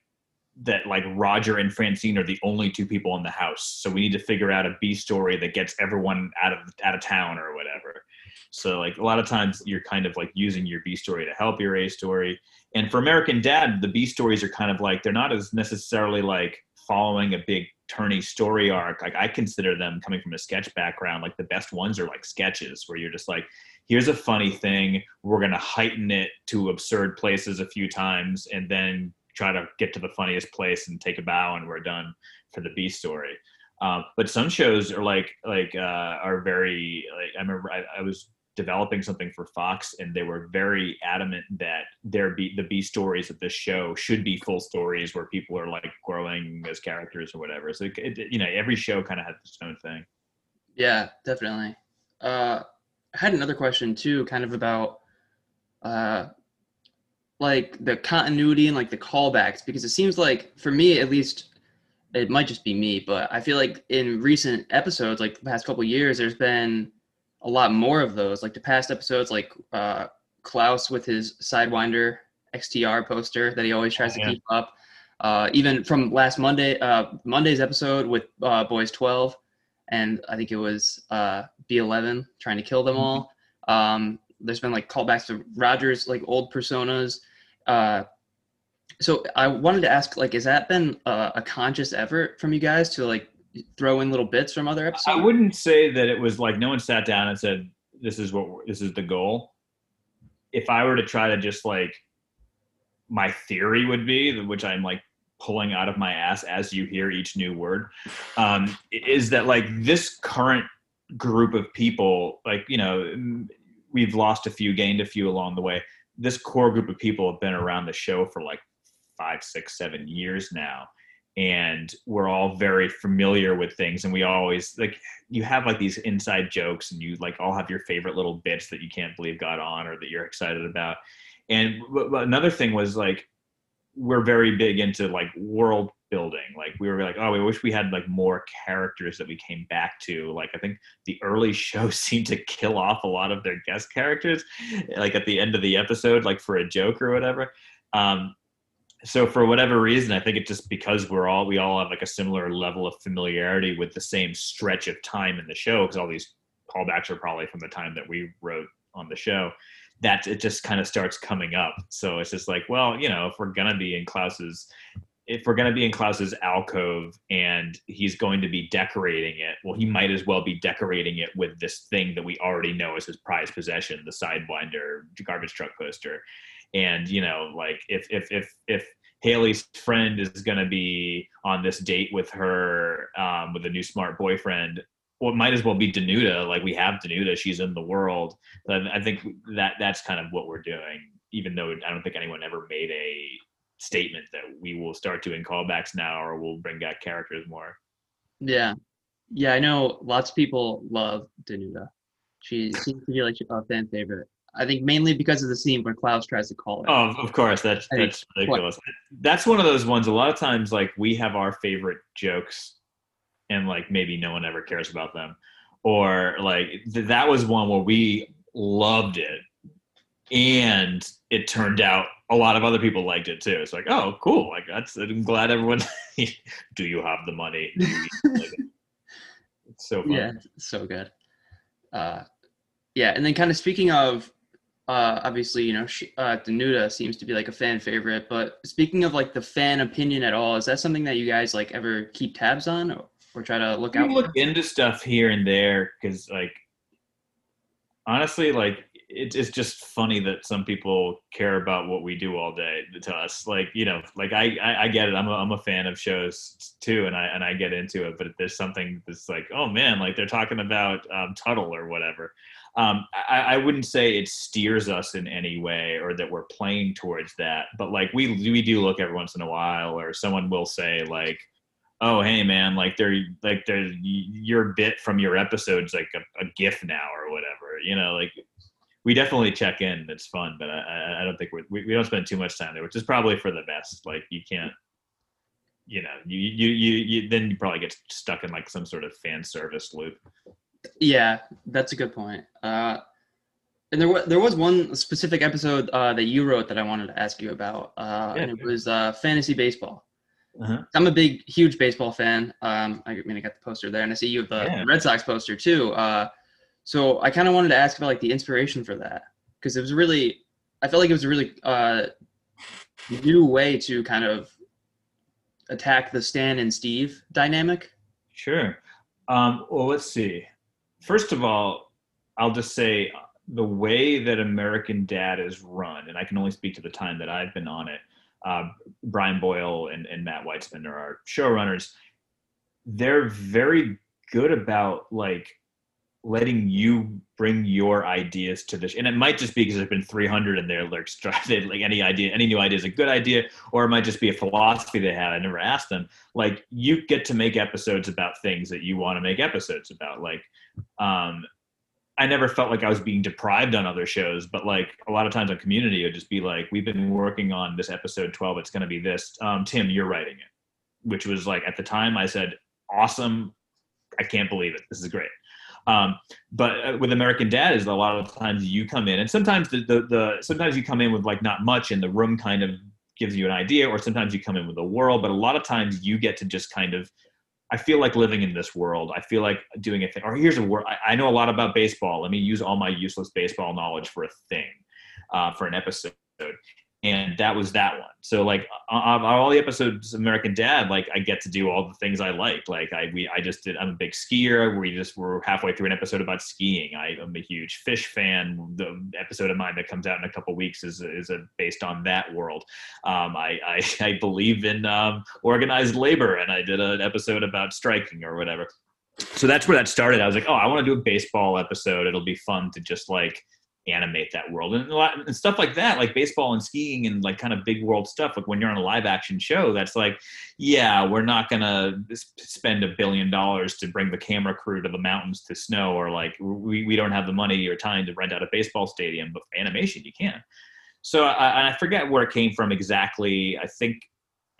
that like Roger and Francine are the only two people in the house. So we need to figure out a B story that gets everyone out of out of town or whatever. So like a lot of times you're kind of like using your B story to help your A story. And for American Dad, the B stories are kind of like they're not as necessarily like following a big turny story arc. Like I consider them coming from a sketch background, like the best ones are like sketches where you're just like, here's a funny thing, we're gonna heighten it to absurd places a few times and then try to get to the funniest place and take a bow and we're done for the B story. Um, but some shows are like like uh, are very like I remember I, I, was developing something for Fox and they were very adamant that there be the B stories of this show should be full stories where people are like growing as characters or whatever. So it, it, you know every show kind of has its own thing. Yeah, definitely. Uh, I had another question too, kind of about uh, like the continuity and like the callbacks because it seems like for me at least it might just be me but i feel like in recent episodes like the past couple years there's been a lot more of those like the past episodes like uh klaus with his sidewinder xtr poster that he always tries oh, yeah. to keep up uh even from last monday uh monday's episode with uh boys 12 and i think it was uh b11 trying to kill them mm-hmm. all um there's been like callbacks to rogers like old personas uh, so I wanted to ask, like, has that been a, a, conscious effort from you guys to like throw in little bits from other episodes? I wouldn't say that it was like no one sat down and said, "This is what this is the goal." If I were to try to just like, my theory would be, which I'm like pulling out of my ass as you hear each new word, um, is that like this current group of people, like you know, we've lost a few, gained a few along the way this core group of people have been around the show for like five, six, seven years now. And we're all very familiar with things, and we always like you have like these inside jokes, and you like all have your favorite little bits that you can't believe got on or that you're excited about. And another thing was like we're very big into like world building. Like we were like, oh, we wish we had like more characters that we came back to. Like I think the early show seemed to kill off a lot of their guest characters, like at the end of the episode, like for a joke or whatever. Um, so for whatever reason, I think it's just because we're all we all have like a similar level of familiarity with the same stretch of time in the show, because all these callbacks are probably from the time that we wrote on the show that it just kind of starts coming up. So it's just like, well, you know, if we're gonna be in Klaus's if we're going to be in Klaus's alcove and he's going to be decorating it, well, he might as well be decorating it with this thing that we already know is his prized possession, the Sidewinder garbage truck poster. And you know, like if if if if Hayley's friend is going to be on this date with her um, with a new smart boyfriend, well, might as well be Danuta. Like we have Danuta, she's in the world. But I think that that's kind of what we're doing. Even though I don't think anyone ever made a statement that we will start doing callbacks now or we'll bring back characters more. Yeah. Yeah, I know lots of people love Danuta. She seems to be like a fan favorite. I think mainly because of the scene where Klaus tries to call it. Oh, of course, that's I that's ridiculous. What? That's one of those ones. A lot of times, like we have our favorite jokes, and like maybe no one ever cares about them, or like th- that was one where we loved it, and it turned out a lot of other people liked it too. It's like, oh, cool. Like that's. I'm glad everyone. do you have the money? it's so fun. Yeah, so good. Uh, yeah, and then kind of speaking of uh, obviously, you know, she, uh, Danuta seems to be like a fan favorite. But speaking of like the fan opinion at all, is that something that you guys like ever keep tabs on or, or try to look we out? look into stuff here and there because, like, honestly, like it, it's just funny that some people care about what we do all day to us. Like, you know, like I, I, I get it. I'm a, I'm a fan of shows too, and I and I get into it. But there's something that's like, oh man, like they're talking about um, Tuttle or whatever um, I, I, wouldn't say it steers us in any way or that we're playing towards that but like we we do look every once in a while or someone will say like oh hey man like they're like they're your bit from your episode's like a, a gif now or whatever you know like we definitely check in it's fun but i i don't think we we don't spend too much time there which is probably for the best like you can't you know you you you, you then you probably get stuck in like some sort of fan service loop yeah, that's a good point. Uh, and there was there was one specific episode uh, that you wrote that I wanted to ask you about, uh, yeah, and it was uh, fantasy baseball. Uh-huh. I'm a big, huge baseball fan. Um, I mean, I got the poster there, and I see you have the yeah. Red Sox poster too. Uh, so I kind of wanted to ask about like the inspiration for that because it was really, I felt like it was a really uh, new way to kind of attack the Stan and Steve dynamic. Sure. Um, well, let's see first of all, I'll just say the way that American Dad is run, and I can only speak to the time that I've been on it. Uh, Brian Boyle and, and Matt Weitzman are our showrunners. They're very good about like letting you bring your ideas to this and it might just be because there's been 300 in there like like any idea any new idea is a good idea or it might just be a philosophy they had i never asked them. Like you get to make episodes about things that you want to make episodes about like um i never felt like i was being deprived on other shows but like a lot of times on community it would just be like we've been working on this episode 12 it's going to be this. Um, tim you're writing it which was like at the time i said awesome i can't believe it this is great um, but uh, with American Dad, is a lot of times you come in, and sometimes the, the, the sometimes you come in with like not much, and the room kind of gives you an idea, or sometimes you come in with a world. But a lot of times you get to just kind of. I feel like living in this world. I feel like doing a thing. Or here's a word. I, I know a lot about baseball. Let me use all my useless baseball knowledge for a thing, uh, for an episode and that was that one. So like all the episodes of American Dad, like I get to do all the things I like. Like I we I just did. I'm a big skier. We just were halfway through an episode about skiing. I, am a huge Phish fan. The episode of mine that comes out in a couple weeks is is a, based on that world. Um, I, I, I believe in um, organized labor, and I did an episode about striking or whatever. So that's where that started. I was like, oh, I want to do a baseball episode. It'll be fun to just like animate that world. And, lot, and stuff like that like baseball and skiing and like kind of big world stuff like when you're on a live action show that's like yeah we're not gonna spend a billion dollars to bring the camera crew to the mountains to snow or like we, we don't have the money or time to rent out a baseball stadium but animation you can. So I, I forget where it came from exactly. I think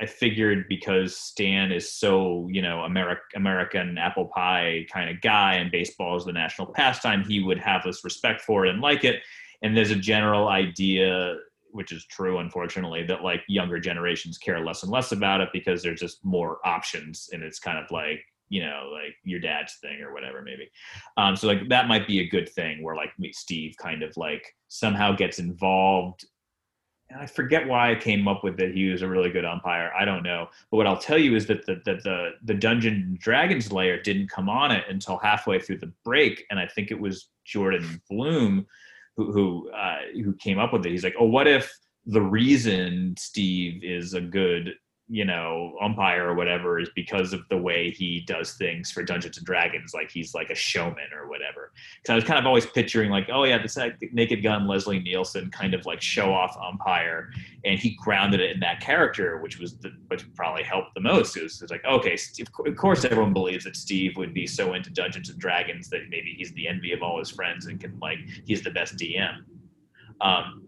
I figured because Stan is so, you know, Ameri- American apple pie kind of guy and baseball is the national pastime, he would have this respect for it and like it. And there's a general idea, which is true, unfortunately, that like younger generations care less and less about it because there's just more options. And it's kind of like, you know, like your dad's thing or whatever, maybe. Um, so like that might be a good thing where like Steve kind of like somehow gets involved I forget why I came up with that he was a really good umpire. I don't know. But what I'll tell you is that the the the, the Dungeon Dragons layer didn't come on it until halfway through the break, and I think it was Jordan Blum who who uh, who came up with it. He's like, "Oh, what if the reason Steve is a good you know umpire or whatever is because of the way he does things for Dungeons and Dragons, like he's like a showman or whatever. Because I was kind of always picturing like, oh yeah, this Naked Gun Leslie Nielsen kind of like show off umpire, and he grounded it in that character, which was the, which probably helped the most. It was, it was like, okay, Steve, of course everyone believes that Steve would be so into Dungeons and Dragons that maybe he's the envy of all his friends and can like he's the best DM. Um,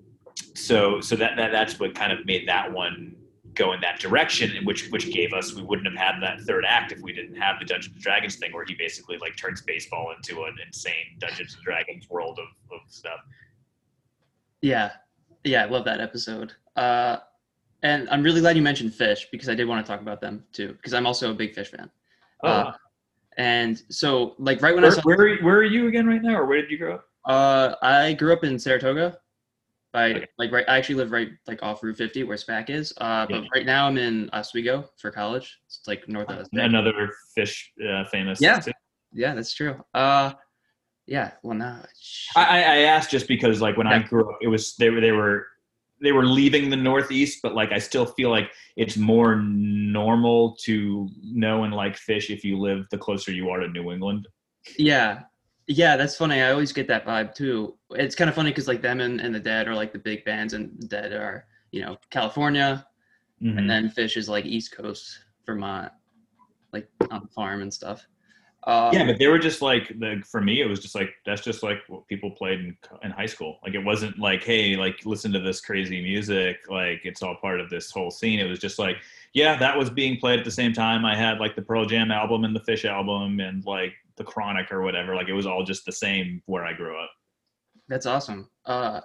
so so that, that that's what kind of made that one go in that direction, which which gave us we wouldn't have had that third act if we didn't have the Dungeons and Dragons thing, where he basically like turns baseball into an insane Dungeons and Dragons world of, of stuff. Yeah, yeah, I love that episode. Uh, and I'm really glad you mentioned Phish because I did want to talk about them too because I'm also a big Phish fan. Oh. Uh, and so, like, right when where, I saw where where are you again right now, or where did you grow up? Uh, I grew up in Saratoga, by okay. like right I actually live right like off Route 50 where SPAC is. Uh, but yeah. right now I'm in Oswego for college. It's like north of Another Phish uh, famous. Yeah, yeah, that's true. Uh, yeah. Well, now I, I asked just because like when yeah. I grew up, it was they were they were they were leaving the Northeast, but like I still feel like it's more normal to know and like Phish if you live the closer you are to New England. Yeah, yeah, that's funny. I always get that vibe too. It's kind of funny because like them and, and the Dead are like the big bands, and Dead are you know California, mm-hmm. and then Phish is like East Coast, Vermont, like on the farm and stuff. Um, yeah, but they were just like the for me, it was just like that's just like what people played in, in high school. Like it wasn't like, hey, like listen to this crazy music. Like it's all part of this whole scene. It was just like, yeah, that was being played at the same time. I had like the Pearl Jam album and the Phish album, and like the Chronic or whatever. Like it was all just the same where I grew up. That's awesome. Uh,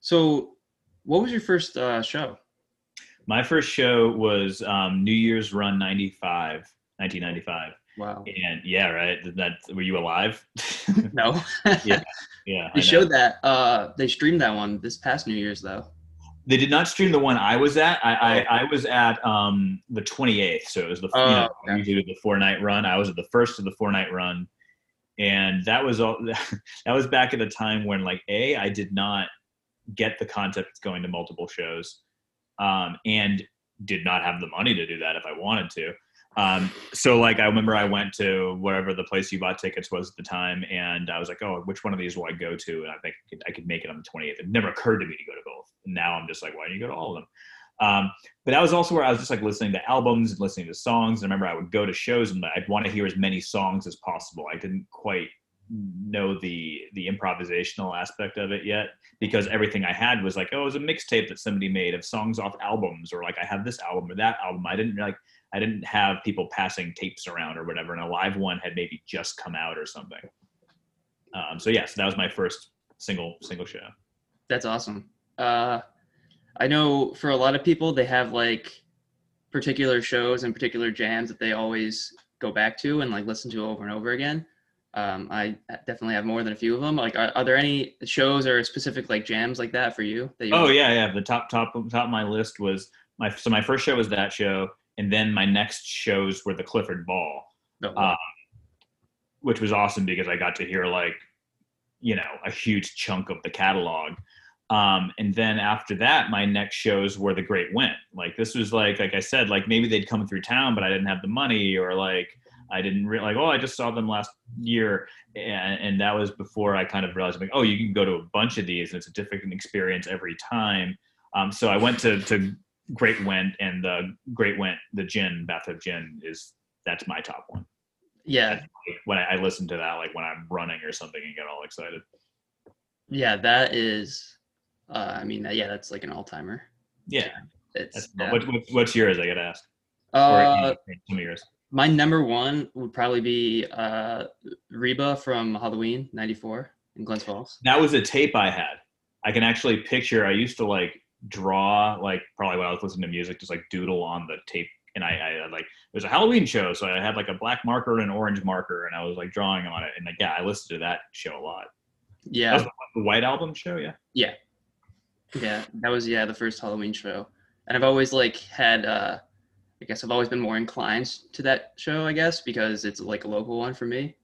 so, what was your first uh, show? My first show was um, New Year's Run 95, 1995. Wow. And yeah, right. That were you alive? no. yeah. Yeah. They showed that. Uh, they streamed that one this past New Year's though. They did not stream the one I was at. I, I, oh. I was at um, the 28th, so it was the oh, you know okay. usually the four night run. I was at the first of the four night run, and that was all. that was back at the time when like a I did not get the concept of going to multiple shows, um, and did not have the money to do that if I wanted to. Um, so like I remember I went to whatever the place you bought tickets was at the time, and I was like, oh, which one of these will I go to? And I think I could, I could make it on the 28th. It never occurred to me to go to both. Now I'm just like, why don't you go to all of them? Um, but that was also where I was just like listening to albums and listening to songs. And I remember I would go to shows and I'd want to hear as many songs as possible. I didn't quite know the the improvisational aspect of it yet because everything I had was like, oh, it was a mixtape that somebody made of songs off albums, or like I have this album or that album. I didn't like I didn't have people passing tapes around or whatever, and a live one had maybe just come out or something. Um, so yes, yeah, so that was my first single single show. That's awesome. Uh, I know for a lot of people, they have like particular shows and particular jams that they always go back to and like listen to over and over again. Um, I definitely have more than a few of them. Like, are, are, there any shows or specific like jams like that for you? That you oh yeah, yeah. The top top top of my list was my so my first show was that show and then my next shows were the Clifford Ball, oh, um, which was awesome because I got to hear like you know a huge chunk of the catalog. Um, and then after that, my next shows were the Great Went. Like this was like like I said, like maybe they'd come through town, but I didn't have the money, or like I didn't re- like oh I just saw them last year, and, and that was before I kind of realized like oh you can go to a bunch of these and it's a different experience every time. Um, so I went to to Great Went and the Great Went, the gin, bathtub gin is that's my top one. Yeah. when I, I listen to that, like when I'm running or something and get all excited. Yeah, that is, uh, I mean, yeah, that's like an all timer. Yeah. It's, yeah. What, what, what's yours? I got to ask. Uh, some of yours. My number one would probably be uh, Reba from Halloween '94 in Glens Falls. That was a tape I had. I can actually picture. I used to like draw like probably while I was listening to music, just like doodle on the tape. And I, I like it was a Halloween show, so I had like a black marker and an orange marker, and I was like drawing on it. And like yeah, I listened to that show a lot. Yeah, the White Album show. Yeah. Yeah. Yeah, that was yeah the first Halloween show, and I've always like had uh, I guess I've always been more inclined to that show, I guess, because it's like a local one for me.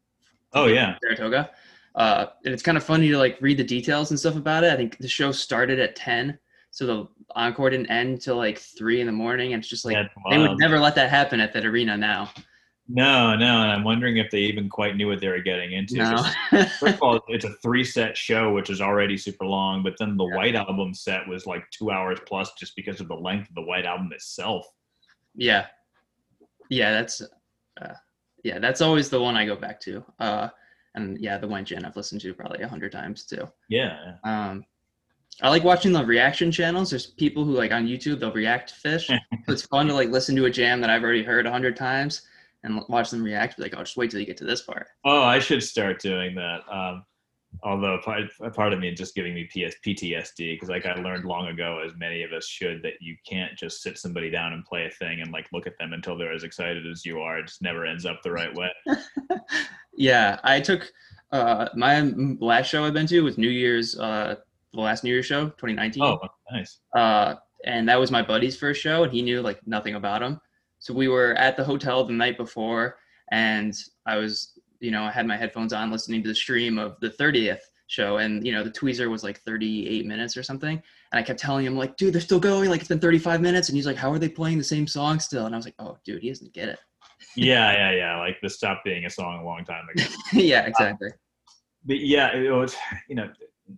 Oh yeah, Saratoga. Uh, and it's kind of funny to like read the details and stuff about it. I think the show started at ten, so the encore didn't end till like three in the morning. And it's just like they would never let that happen at that arena now. No, no, and I'm wondering if they even quite knew what they were getting into. No. first of all, it's a three set show, which is already super long, but then the yeah. White Album set was like two hours plus just because of the length of the White Album itself. Yeah, yeah, that's uh, yeah, that's always the one I go back to. Uh, and yeah, the White Gin I've listened to probably a hundred times too. Yeah. Um, I like watching the reaction channels. There's people who like on YouTube they'll react to Phish. so it's fun to like listen to a jam that I've already heard a hundred times and watch them react. Be like, oh, just wait till you get to this part. Oh, I should start doing that. Um, although part, part of me is just giving me PS, PTSD because like I learned long ago, as many of us should, that you can't just sit somebody down and play a thing and like look at them until they're as excited as you are. It just never ends up the right way. yeah, I took uh, my last show I've been to was New Year's, uh, the last New Year's show, 2019. Oh, nice. Uh, and that was my buddy's first show, and he knew like nothing about him. So we were at the hotel the night before, and I was, you know, I had my headphones on listening to the stream of the 30th show, and you know, the tweezer was like 38 minutes or something, and I kept telling him like, dude, they're still going, like it's been 35 minutes, and he's like, how are they playing the same song still? And I was like, oh, dude, he doesn't get it. yeah, yeah, yeah. Like the stop being a song a long time ago. yeah, exactly. but yeah, it was, you know,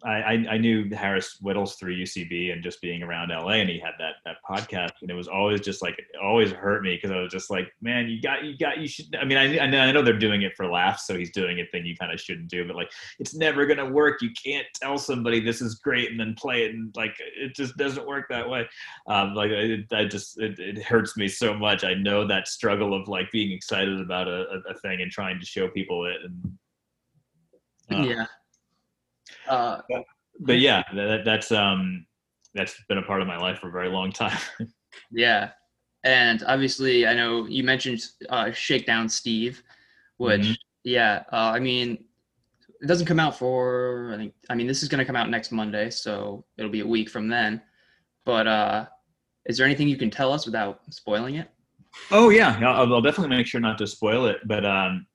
I, I knew Harris Wittels through UCB and just being around LA, and he had that that podcast, and it was always just like it always hurt me because I was just like, man, you got you got you should. I mean, I I know, I know they're doing it for laughs, so he's doing a thing you kind of shouldn't do, but like it's never gonna work. You can't tell somebody this is great and then play it, and like it just doesn't work that way. Um, like I just it, it hurts me so much. I know that struggle of like being excited about a, a thing and trying to show people it, and uh, yeah uh, but, but, yeah, that, that's um, that's been a part of my life for a very long time. yeah, and obviously, I know you mentioned uh, Shakedown Steve, which mm-hmm. yeah, uh, I mean, it doesn't come out for I think I mean this is going to come out next Monday, so it'll be a week from then. But uh, is there anything you can tell us without spoiling it? Oh yeah, I'll, I'll definitely make sure not to spoil it. But um,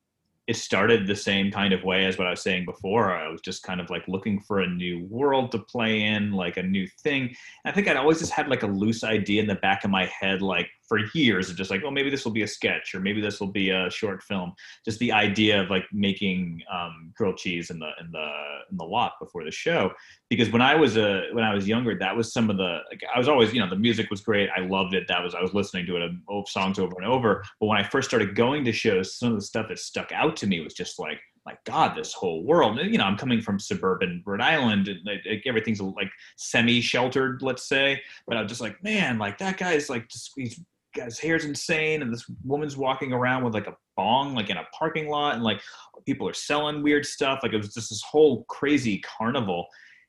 it started the same kind of way as what I was saying before. I was just kind of like looking for a new world to play in, like a new thing. And I think I'd always just had like a loose idea in the back of my head, like for years of just like, oh, maybe this will be a sketch or maybe this will be a short film. Just the idea of like making um, grilled cheese in the in the in the lot before the show. Because when I was a when I was younger, that was some of the like I was always you know the music was great. I loved it. That was I was listening to it uh, songs over and over. But when I first started going to shows, some of the stuff that stuck out to me was just like my God, this whole world. You know, I'm coming from suburban Rhode Island, and like, everything's like semi-sheltered, let's say. But I'm just like, man, like that guy's like just he's his hair's insane and this woman's walking around with like a bong like in a parking lot and like people are selling weird stuff. Like it was just this whole crazy carnival.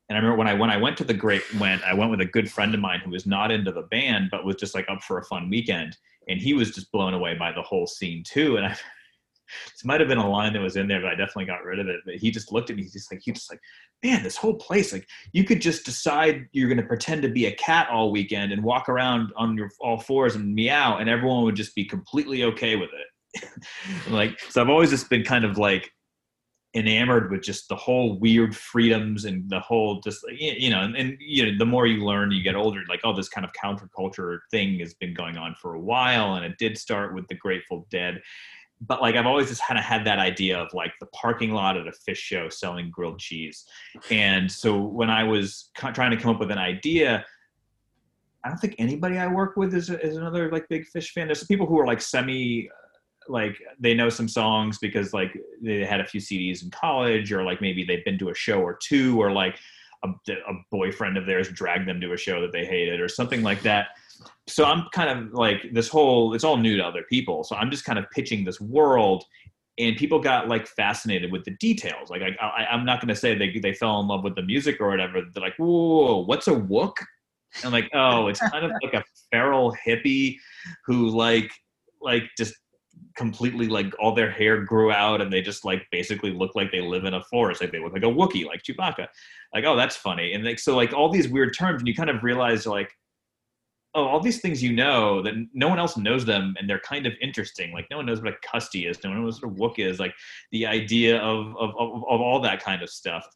And i remember when i when i went to the great went i went with a good friend of mine who was not into the band but was just like up for a fun weekend. And he was just blown away by the whole scene too. And i this might have been a line that was in there, but I definitely got rid of it. But he just looked at me. He's just like, he just like, man, this whole place, like, you could just decide you're going to pretend to be a cat all weekend and walk around on your all fours and meow, and everyone would just be completely okay with it. like, so I've always just been kind of like enamored with just the whole weird freedoms and the whole just you know and, and, you know the more you learn you get older like oh this kind of counterculture thing has been going on for a while and it did start with the grateful dead but like I've always just kind of had that idea of like the parking lot at a Phish show selling grilled cheese. And so when I was trying to come up with an idea, I don't think anybody I work with is, is another like big Phish fan. There's people who are like semi, uh, like they know some songs because like they had a few CDs in college, or like maybe they've been to a show or two, or like a, a boyfriend of theirs dragged them to a show that they hated, or something like that so I'm kind of like this whole it's all new to other people. So I'm just kind of pitching this world and people got like fascinated with the details. Like I, am not going to say they they fell in love with the music or whatever. They're like, whoa, what's a wook? And like, oh, it's kind of like a feral hippie who like like just completely like all their hair grew out and they just like basically look like they live in a forest like they look like a Wookiee like Chewbacca like oh that's funny and like so like all these weird terms and you kind of realize like oh all these things you know that no one else knows them and they're kind of interesting. Like no one knows what a custy is. No one knows what a wook is. Like the idea of of, of, of all that kind of stuff.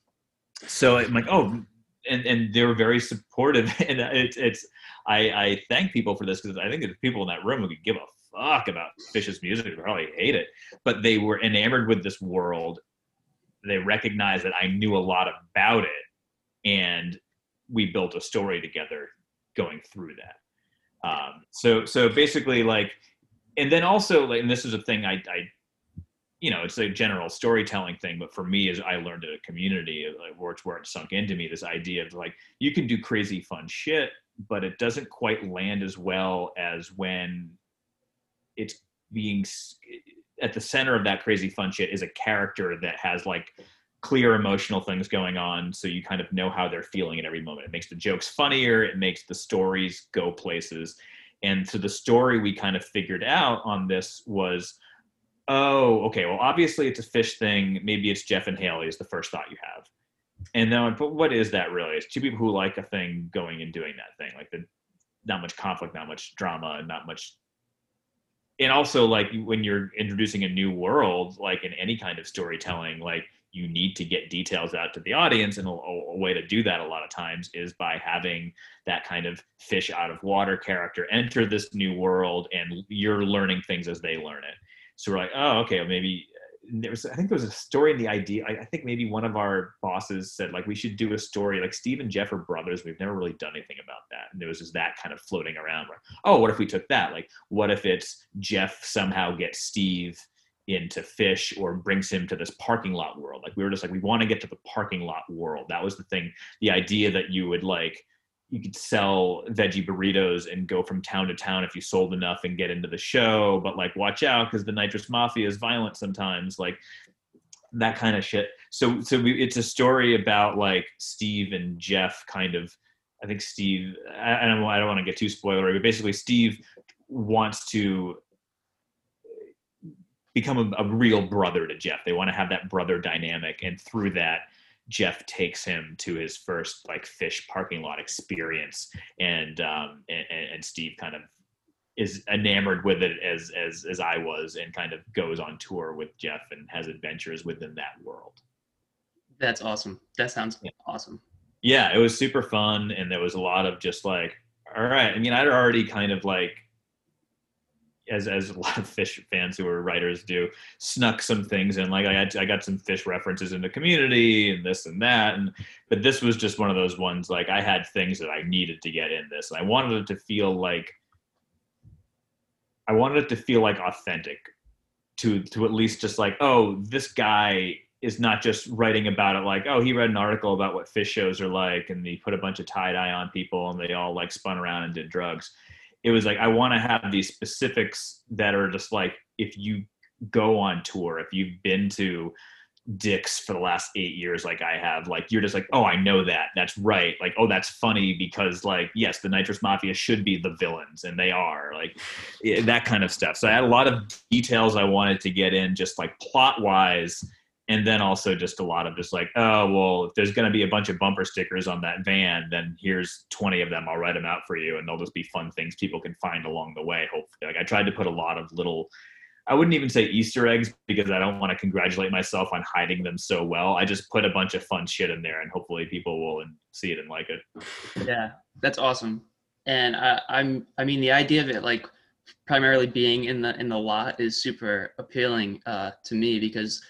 So i'm like oh and and they were very supportive. And it's it's i i thank people for this because i think there's people in that room who could give a fuck about Phish's music. They probably hate it, but they were enamored with this world. They recognized that I knew a lot about it, and we built a story together going through that. Um, so so basically, like, and then also, like, and this is a thing I, I you know, it's a general storytelling thing, but for me, as I learned at a community, like, where it's where it sunk into me, this idea of like you can do crazy fun shit, but it doesn't quite land as well as when it's being at the center of that crazy fun shit is a character that has like clear emotional things going on so you kind of know how they're feeling at every moment. It makes the jokes funnier it makes the stories go places. And so the story we kind of figured out on this was oh okay well obviously it's a Phish thing maybe it's jeff and haley is the first thought you have. And then but what is that really? It's two people who like a thing going and doing that thing like the not much conflict not much drama and not much. And also like when you're introducing a new world like in any kind of storytelling like you need to get details out to the audience and a, a, way to do that a lot of times is by having that kind of fish out of water character enter this new world and you're learning things as they learn it so we're like oh okay maybe there was I think there was a story in the idea. I, I, think maybe one of our bosses said like we should do a story like Steve and Jeff are brothers. We've never really done anything about that, and there was just that kind of floating around. Where oh, what if we took that? Like what if it's Jeff somehow gets Steve into Phish or brings him to this parking lot world? Like we were just like we want to get to the parking lot world. That was the thing. The idea that you would like you could sell veggie burritos and go from town to town if you sold enough and get into the show but like watch out because the nitrous mafia is violent sometimes like that kind of shit so so we, it's a story about like steve and jeff kind of i think steve i, I don't, I don't want to get too spoilery but basically steve wants to become a, a real brother to jeff they want to have that brother dynamic and through that Jeff takes him to his first like Phish parking lot experience, and um, and, and Steve kind of is enamored with it as as as I was, and kind of goes on tour with Jeff and has adventures within that world. That's awesome. That sounds yeah. awesome. Yeah, it was super fun, and there was a lot of just like, all right. I mean, I'd already kind of like as as a lot of Phish fans who are writers do, snuck some things in. Like I had, I got some Phish references in the community and this and that, and but this was just one of those ones. Like I had things that I needed to get in this, and I wanted it to feel like I wanted it to feel like authentic, to to at least just like oh this guy is not just writing about it like oh he read an article about what Phish shows are like and he put a bunch of tie dye on people and they all like spun around and did drugs it was like I want to have these specifics that are just like if you go on tour, if you've been to Dick's for the last eight years, like I have, like you're just like, oh, I know that. That's right. Like, oh, that's funny because, like, yes, the Nitrous Mafia should be the villains, and they are, like, eh, that kind of stuff. So I had a lot of details I wanted to get in, just like plot wise, and then also just a lot of just like oh well if there's going to be a bunch of bumper stickers on that van then here's 20 of them. I'll write them out for you and they'll just be fun things people can find along the way hopefully like i tried to put a lot of little i wouldn't even say easter eggs because i don't want to congratulate myself on hiding them so well. I just put a bunch of fun shit in there and hopefully people will see it and like it. Yeah that's awesome. And I, i'm i mean the idea of it like primarily being in the in the lot is super appealing uh, to me because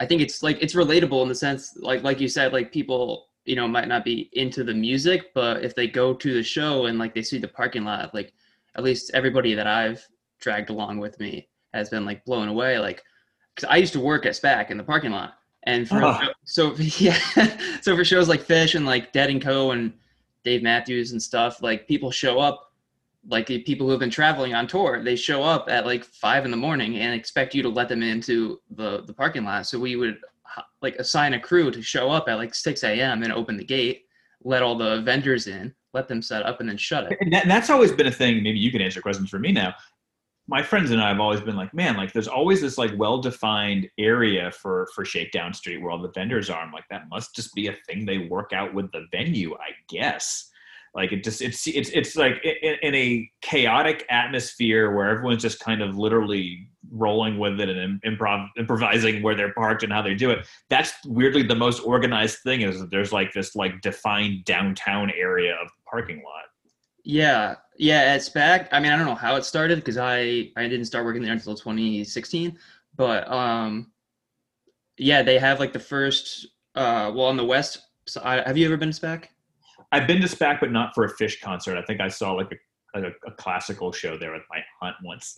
I think it's like it's relatable in the sense like like you said like people you know might not be into the music but if they go to the show and like they see the parking lot like at least everybody that I've dragged along with me has been like blown away like cuz I used to work at SPAC in the parking lot and for oh. so yeah so for shows like Phish and like Dead and Co and Dave Matthews and stuff like people show up like the people who have been traveling on tour, they show up at like five in the morning and expect you to let them into the the parking lot. So we would like assign a crew to show up at like 6 a.m. and open the gate, let all the vendors in, let them set up, and then shut it. And, and that's always been a thing. Maybe you can answer questions for me now. my friends and I have always been like, man, like there's always this like well-defined area for for Shakedown Street where all the vendors are. I'm like, that must just be a thing they work out with the venue, I guess. Like it just it's it's it's like in, in a chaotic atmosphere where everyone's just kind of literally rolling with it and improv improvising where they're parked and how they do it. That's weirdly the most organized thing is that there's like this like defined downtown area of the parking lot. Yeah, yeah, at SPAC. I mean, I don't know how it started because I I didn't start working there until 2016, but um, yeah, they have like the first uh, well on the west. side. have you ever been to SPAC? I've been to SPAC, but not for a Phish concert. I think I saw like a a, a classical show there with my aunt once.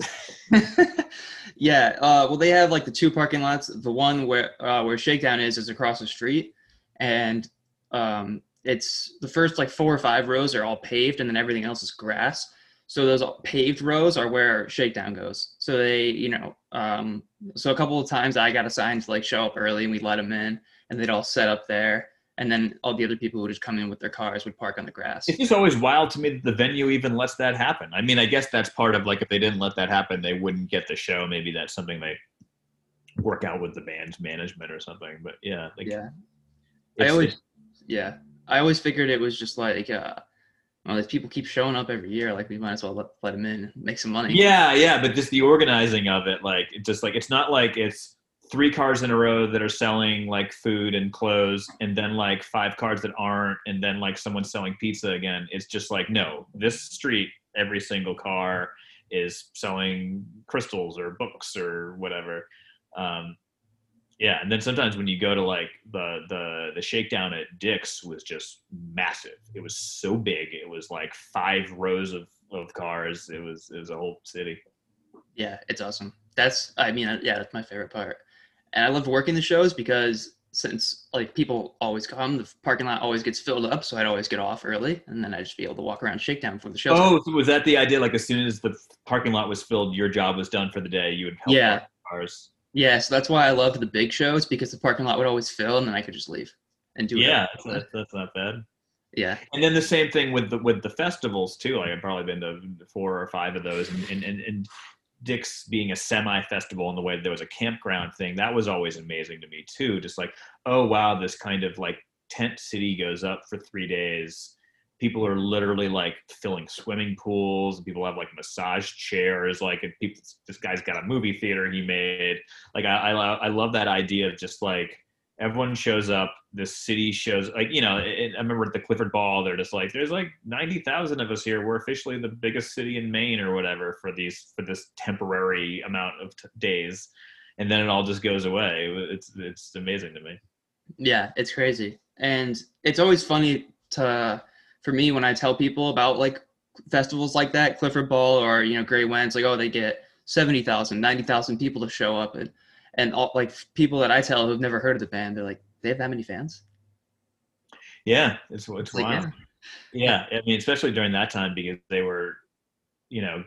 yeah, uh, well, they have like the two parking lots. The one where uh, where Shakedown is is across the street, and um, it's the first like four or five rows are all paved and then everything else is grass so those paved rows are where shakedown goes so they you know um, so a couple of times i got assigned to like show up early and we let them in and they'd all set up there and then all the other people who just come in with their cars would park on the grass. It's just always wild to me that the venue even lets that happen. I mean i guess that's part of like if they didn't let that happen they wouldn't get the show. Maybe that's something they work out with the band's management or something but yeah like, yeah. I always yeah. I always figured it was just like, uh, well, if people keep showing up every year, like we might as well let, let them in, and make some money. Yeah, yeah, but just the organizing of it, like it's just like it's not like it's three cars in a row that are selling like food and clothes, and then like five cars that aren't, and then like someone selling pizza again. It's just like no, this street, every single car is selling crystals or books or whatever. Um, yeah and then sometimes when you go to like the the the shakedown at dick's was just massive. It was so big. It was like five rows of of cars. It was it was a whole city. Yeah it's awesome. That's i mean yeah that's my favorite part and i love working the shows because since like people always come the parking lot always gets filled up so i'd always get off early and then i'd just be able to walk around shakedown before the show oh so was that the idea like as soon as the parking lot was filled your job was done for the day you would help yeah cars yeah, so that's why I loved the big shows because the parking lot would always fill, and then I could just leave and do. Yeah, that's, that's not bad. Yeah, and then the same thing with the with the festivals too. Like I've probably been to four or five of those, and and, and, and Dick's being a semi festival in the way there was a campground thing, that was always amazing to me too. Just like, oh wow, this kind of like tent city goes up for three days people are literally like filling swimming pools people have like massage chairs like people this guy's got a movie theater he made like I, I, I love that idea of just like everyone shows up the city shows like you know it, i remember at the clifford ball they're just like there's like 90000 of us here. We're officially the biggest city in maine or whatever for these for this temporary amount of t- days. And then it all just goes away. It's it's amazing to me. Yeah it's crazy. And it's always funny to for me when I tell people about like festivals like that, Clifford Ball or you know Great Went, like oh they get 70,000, 90,000 people to show up. And and all, like people that I tell who've never heard of the band, they're like they have that many fans. Yeah, it's it's, like, wild. Yeah. yeah, I mean especially during that time because they were you know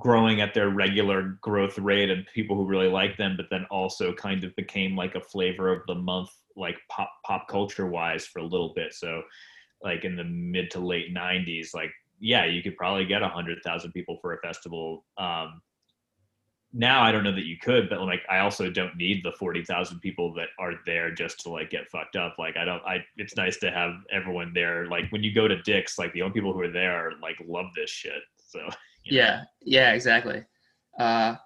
growing at their regular growth rate and people who really liked them but then also kind of became like a flavor of the month like pop pop culture wise for a little bit so like in the mid to late 90s like yeah you could probably get a hundred thousand people for a festival um, now I don't know that you could, but like I also don't need the forty thousand people that are there just to like get fucked up. Like I don't. I it's nice to have everyone there. Like when you go to Dick's, like the only people who are there are, like love this shit. So you know. yeah, yeah, exactly. Uh,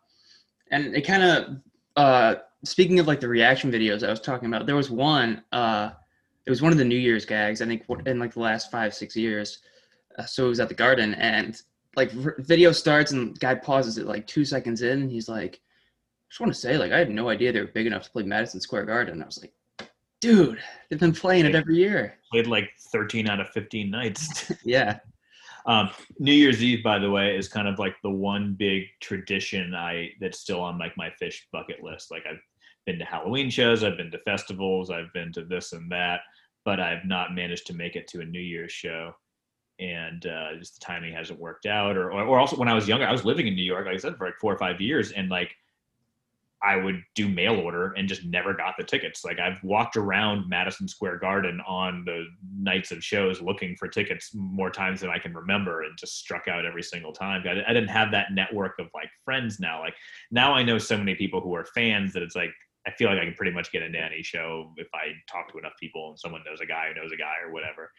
and it kind of uh, speaking of like the reaction videos I was talking about, there was one. Uh, it was one of the New Year's gags. I think in like the last five six years. Uh, so it was at the Garden, and like video starts and guy pauses it like two seconds in, and he's like, "I just want to say, like, I had no idea they were big enough to play Madison Square Garden." I was like, "Dude, they've been playing it every year." Played like thirteen out of fifteen nights. yeah. Um, New Year's Eve, by the way, is kind of like the one big tradition I that's still on like my Phish bucket list. Like I've been to Halloween shows, I've been to festivals, I've been to this and that but I've not managed to make it to a New Year's show. And uh, just the timing hasn't worked out. Or, or, also when I was younger, I was living in New York, like I said, for like four or five years. And like I would do mail order and just never got the tickets. Like I've walked around Madison Square Garden on the nights of shows looking for tickets more times than I can remember and just struck out every single time. I, I didn't have that network of like friends now. Like now I know so many people who are fans that it's like I feel like I can pretty much get into any show if I talk to enough people and someone knows a guy who knows a guy or whatever.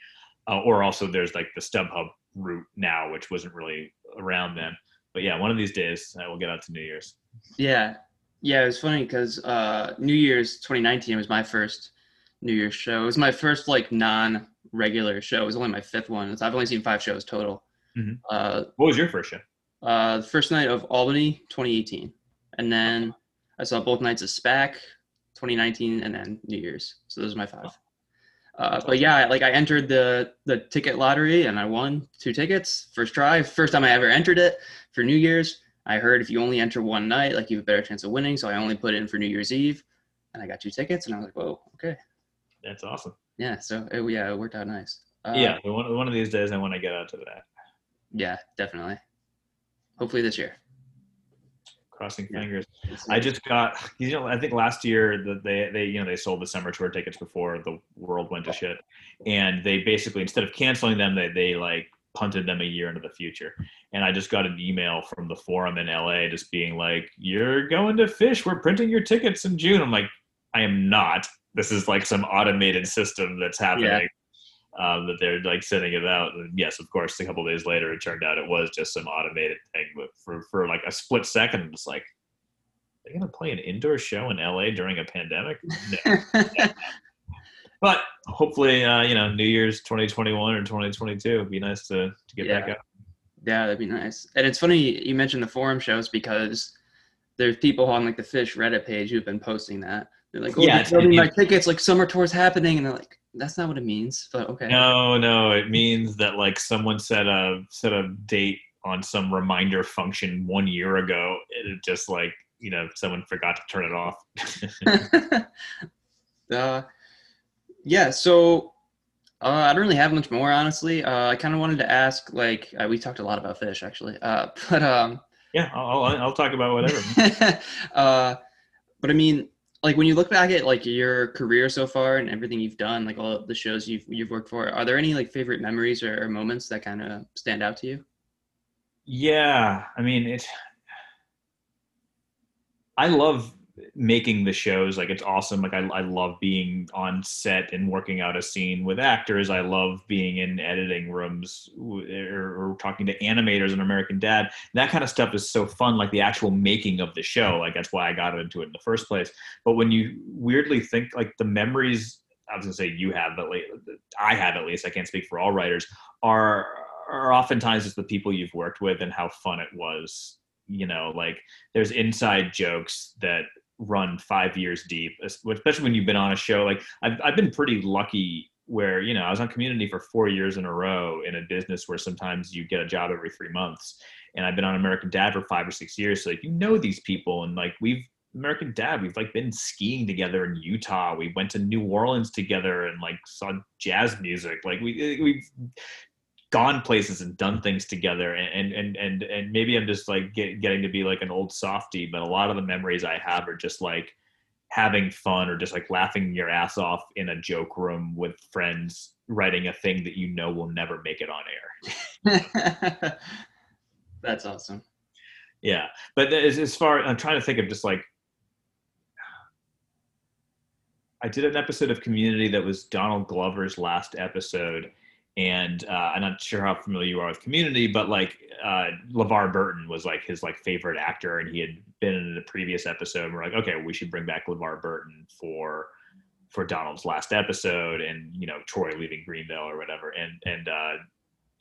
Uh, or also there's like the StubHub route now, which wasn't really around then. But yeah, one of these days I will get out to New Year's. Yeah, yeah, it was funny because uh, New Year's 2019 was my first New Year's show. It was my first like non-regular show. It was only my fifth one. I've only seen five shows total. Mm-hmm. Uh, what was your first show? Uh, the first night of Albany 2018, and then I saw both nights of SPAC 2019, and then New Year's. So those are my five. Uh, but yeah, like I entered the the ticket lottery and I won two tickets first try. First time I ever entered it for New Year's. I heard if you only enter one night, like you have a better chance of winning. So I only put in for New Year's Eve, and I got two tickets, and I was like, whoa, okay. That's awesome. Yeah. So it, yeah, it worked out nice. Uh, yeah. One one of these days, I want to get out to that. Yeah, definitely. Hopefully this year. Crossing fingers. I just got you know I think last year that they they you know they sold the summer tour tickets before the world went to shit, and they basically instead of canceling them they they like punted them a year into the future. And I just got an email from the forum in LA just being like, You're going to Phish. We're printing your tickets in June. I'm like, I am not. This is like some automated system that's happening. Yeah. Um, that they're like sending it out. And yes, of course, a couple days later, it turned out it was just some automated thing. But for, for like a split second, I'm just like, they're going to play an indoor show in LA during a pandemic? No. but hopefully, uh, you know, New Year's 2021 or 2022 would be nice to, to get yeah. back out. Yeah, that'd be nice. And it's funny you mentioned the forum shows because there's people on like the Phish Reddit page who've been posting that. They're like, "Oh, yeah, me my tickets. Like summer tour's happening," and they're like, "That's not what it means." But okay. No, no, it means that like someone set a set a date on some reminder function one year ago. It just like you know someone forgot to turn it off. uh, yeah, so uh, I don't really have much more, honestly. Uh, I kind of wanted to ask, like, uh, we talked a lot about Phish, actually, uh, but um, yeah, I'll, I'll talk about whatever. uh, but I mean, like, when you look back at like your career so far and everything you've done, like all the shows you've you've worked for, are there any like favorite memories or, or moments that kind of stand out to you? Yeah, I mean, it. I love making the shows like it's awesome. Like I, I love being on set and working out a scene with actors. I love being in editing rooms or, or, talking to animators and american dad. That kind of stuff is so fun like the actual making of the show. Like that's why i got into it in the first place. But when you weirdly think like the memories i was going to say you have but like i have at least i can't speak for all writers are are oftentimes just the people you've worked with and how fun it was. You know like there's inside jokes that run five years deep, especially when you've been on a show. Like I've, I've been pretty lucky where, you know, I was on community for four years in a row in a business where sometimes you get a job every three months. And I've been on American Dad for five or six years. So like, you know, these people and like, we've, American Dad, we've like been skiing together in Utah. We went to New Orleans together and like saw jazz music. Like we eh, we've gone places and done things together. And and and and maybe i'm just like get, getting to be like an old softy but a lot of the memories i have are just like having fun or just like laughing your ass off in a joke room with friends writing a thing that you know will never make it on air. That's awesome. Yeah. But as, as far i'm trying to think of just like i did an episode of community that was donald glover's last episode and uh, I'm not sure how familiar you are with Community, but like uh, LeVar Burton was like his like favorite actor, and he had been in the previous episode. And we're like, okay, we should bring back LeVar Burton for for Donald's last episode, and you know Troy leaving Greendale or whatever, and and uh,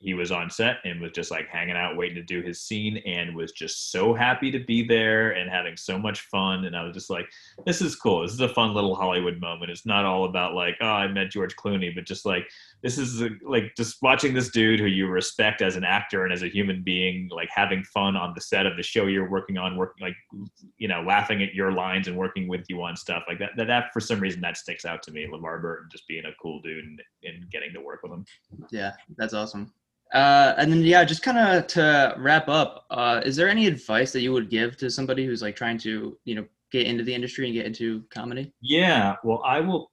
he was on set and was just like hanging out waiting to do his scene and was just so happy to be there and having so much fun. And i was just like this is cool. This is a fun little hollywood moment. It's not all about like oh i met george clooney but just like this is a, like just watching this dude who you respect as an actor and as a human being like having fun on the set of the show you're working on working like you know laughing at your lines and working with you on stuff. Like that that, that for some reason that sticks out to me levar burton just being a cool dude and, and getting to work with him. Yeah that's awesome Uh, and then yeah, just kind of to wrap up, uh, is there any advice that you would give to somebody who's like trying to you know get into the industry and get into comedy? Yeah, well, I will.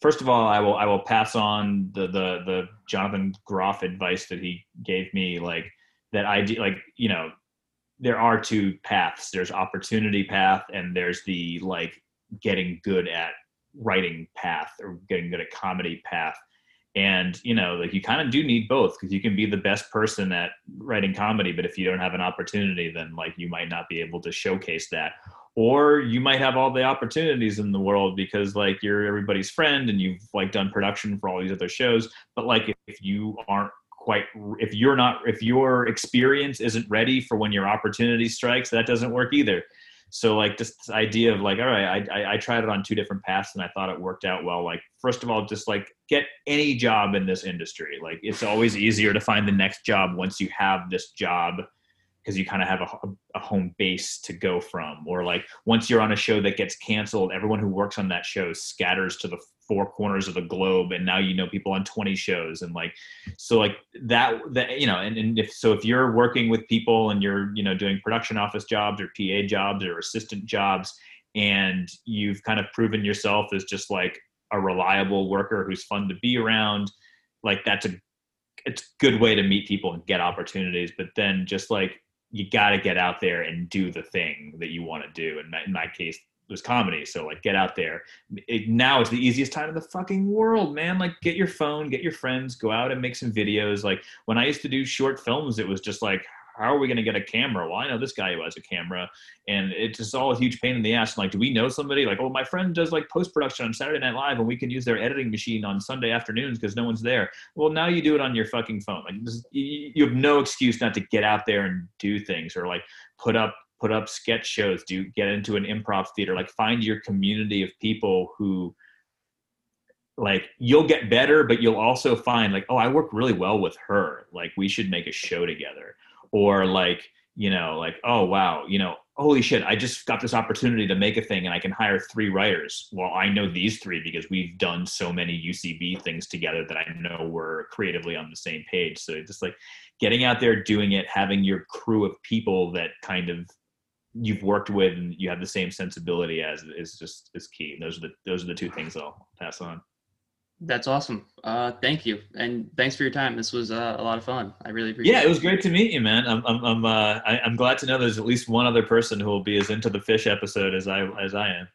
First of all, I will I will pass on the the the Jonathan Groff advice that he gave me, like that idea, like you know, there are two paths. There's opportunity path, and there's the like getting good at writing path or getting good at comedy path and you know like you kind of do need both because you can be the best person at writing comedy but if you don't have an opportunity then like you might not be able to showcase that. Or you might have all the opportunities in the world because like you're everybody's friend and you've like done production for all these other shows. But like if you aren't quite if you're not if your experience isn't ready for when your opportunity strikes that doesn't work either. So like just this idea of like all right I, I, I tried it on two different paths and i thought it worked out well. Like first of all just like get any job in this industry. Like it's always easier to find the next job once you have this job because you kind of have a, a, home base to go from. Or like once you're on a show that gets canceled everyone who works on that show scatters to the four corners of the globe and now you know people on 20 shows and like so like that that you know and, and if so if you're working with people and you're you know doing production office jobs or pa jobs or assistant jobs and you've kind of proven yourself as just like a reliable worker who's fun to be around like that's a it's a good way to meet people and get opportunities but then just like you got to get out there and do the thing that you want to do and in my case was comedy. So like get out there. It, now it's the easiest time in the fucking world, man. Like get your phone, get your friends, go out and make some videos. Like when I used to do short films, it was just like how are we going to get a camera? Well, I know this guy who has a camera, and it's just all a huge pain in the ass. like, do we know somebody? Like, oh, my friend does like post production on Saturday Night Live, and we can use their editing machine on Sunday afternoons because no one's there. Well, now you do it on your fucking phone. Like, this, you have no excuse not to get out there and do things, or like put up put up sketch shows. Do get into an improv theater? Like, find your community of people who like you'll get better but you'll also find like oh i work really well with her like we should make a show together or like you know like oh wow you know holy shit i just got this opportunity to make a thing and i can hire three writers. Well i know these three because we've done so many ucb things together that i know we're creatively on the same page. So just like getting out there doing it having your crew of people that kind of you've worked with and you have the same sensibility as is just is key. Those are the those are the two things i'll pass on that's awesome. Uh, thank you, and thanks for your time. This was uh, a lot of fun. I really appreciate. Yeah, it was great to meet you, man. I'm I'm I'm, uh, I, am glad to know there's at least one other person who will be as into the Phish episode as I as I am.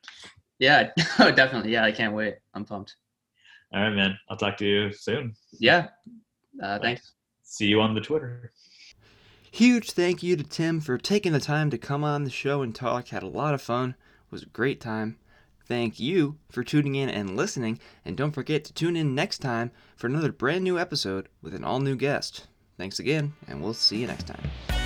Yeah, definitely. Yeah, I can't wait. I'm pumped. All right, man. I'll talk to you soon. Yeah. Uh, thanks. See you on the Twitter. Huge thank you to Tim for taking the time to come on the show and talk. Had a lot of fun. It was a great time. Thank you for tuning in and listening, and don't forget to tune in next time for another brand new episode with an all new guest. Thanks again, and we'll see you next time.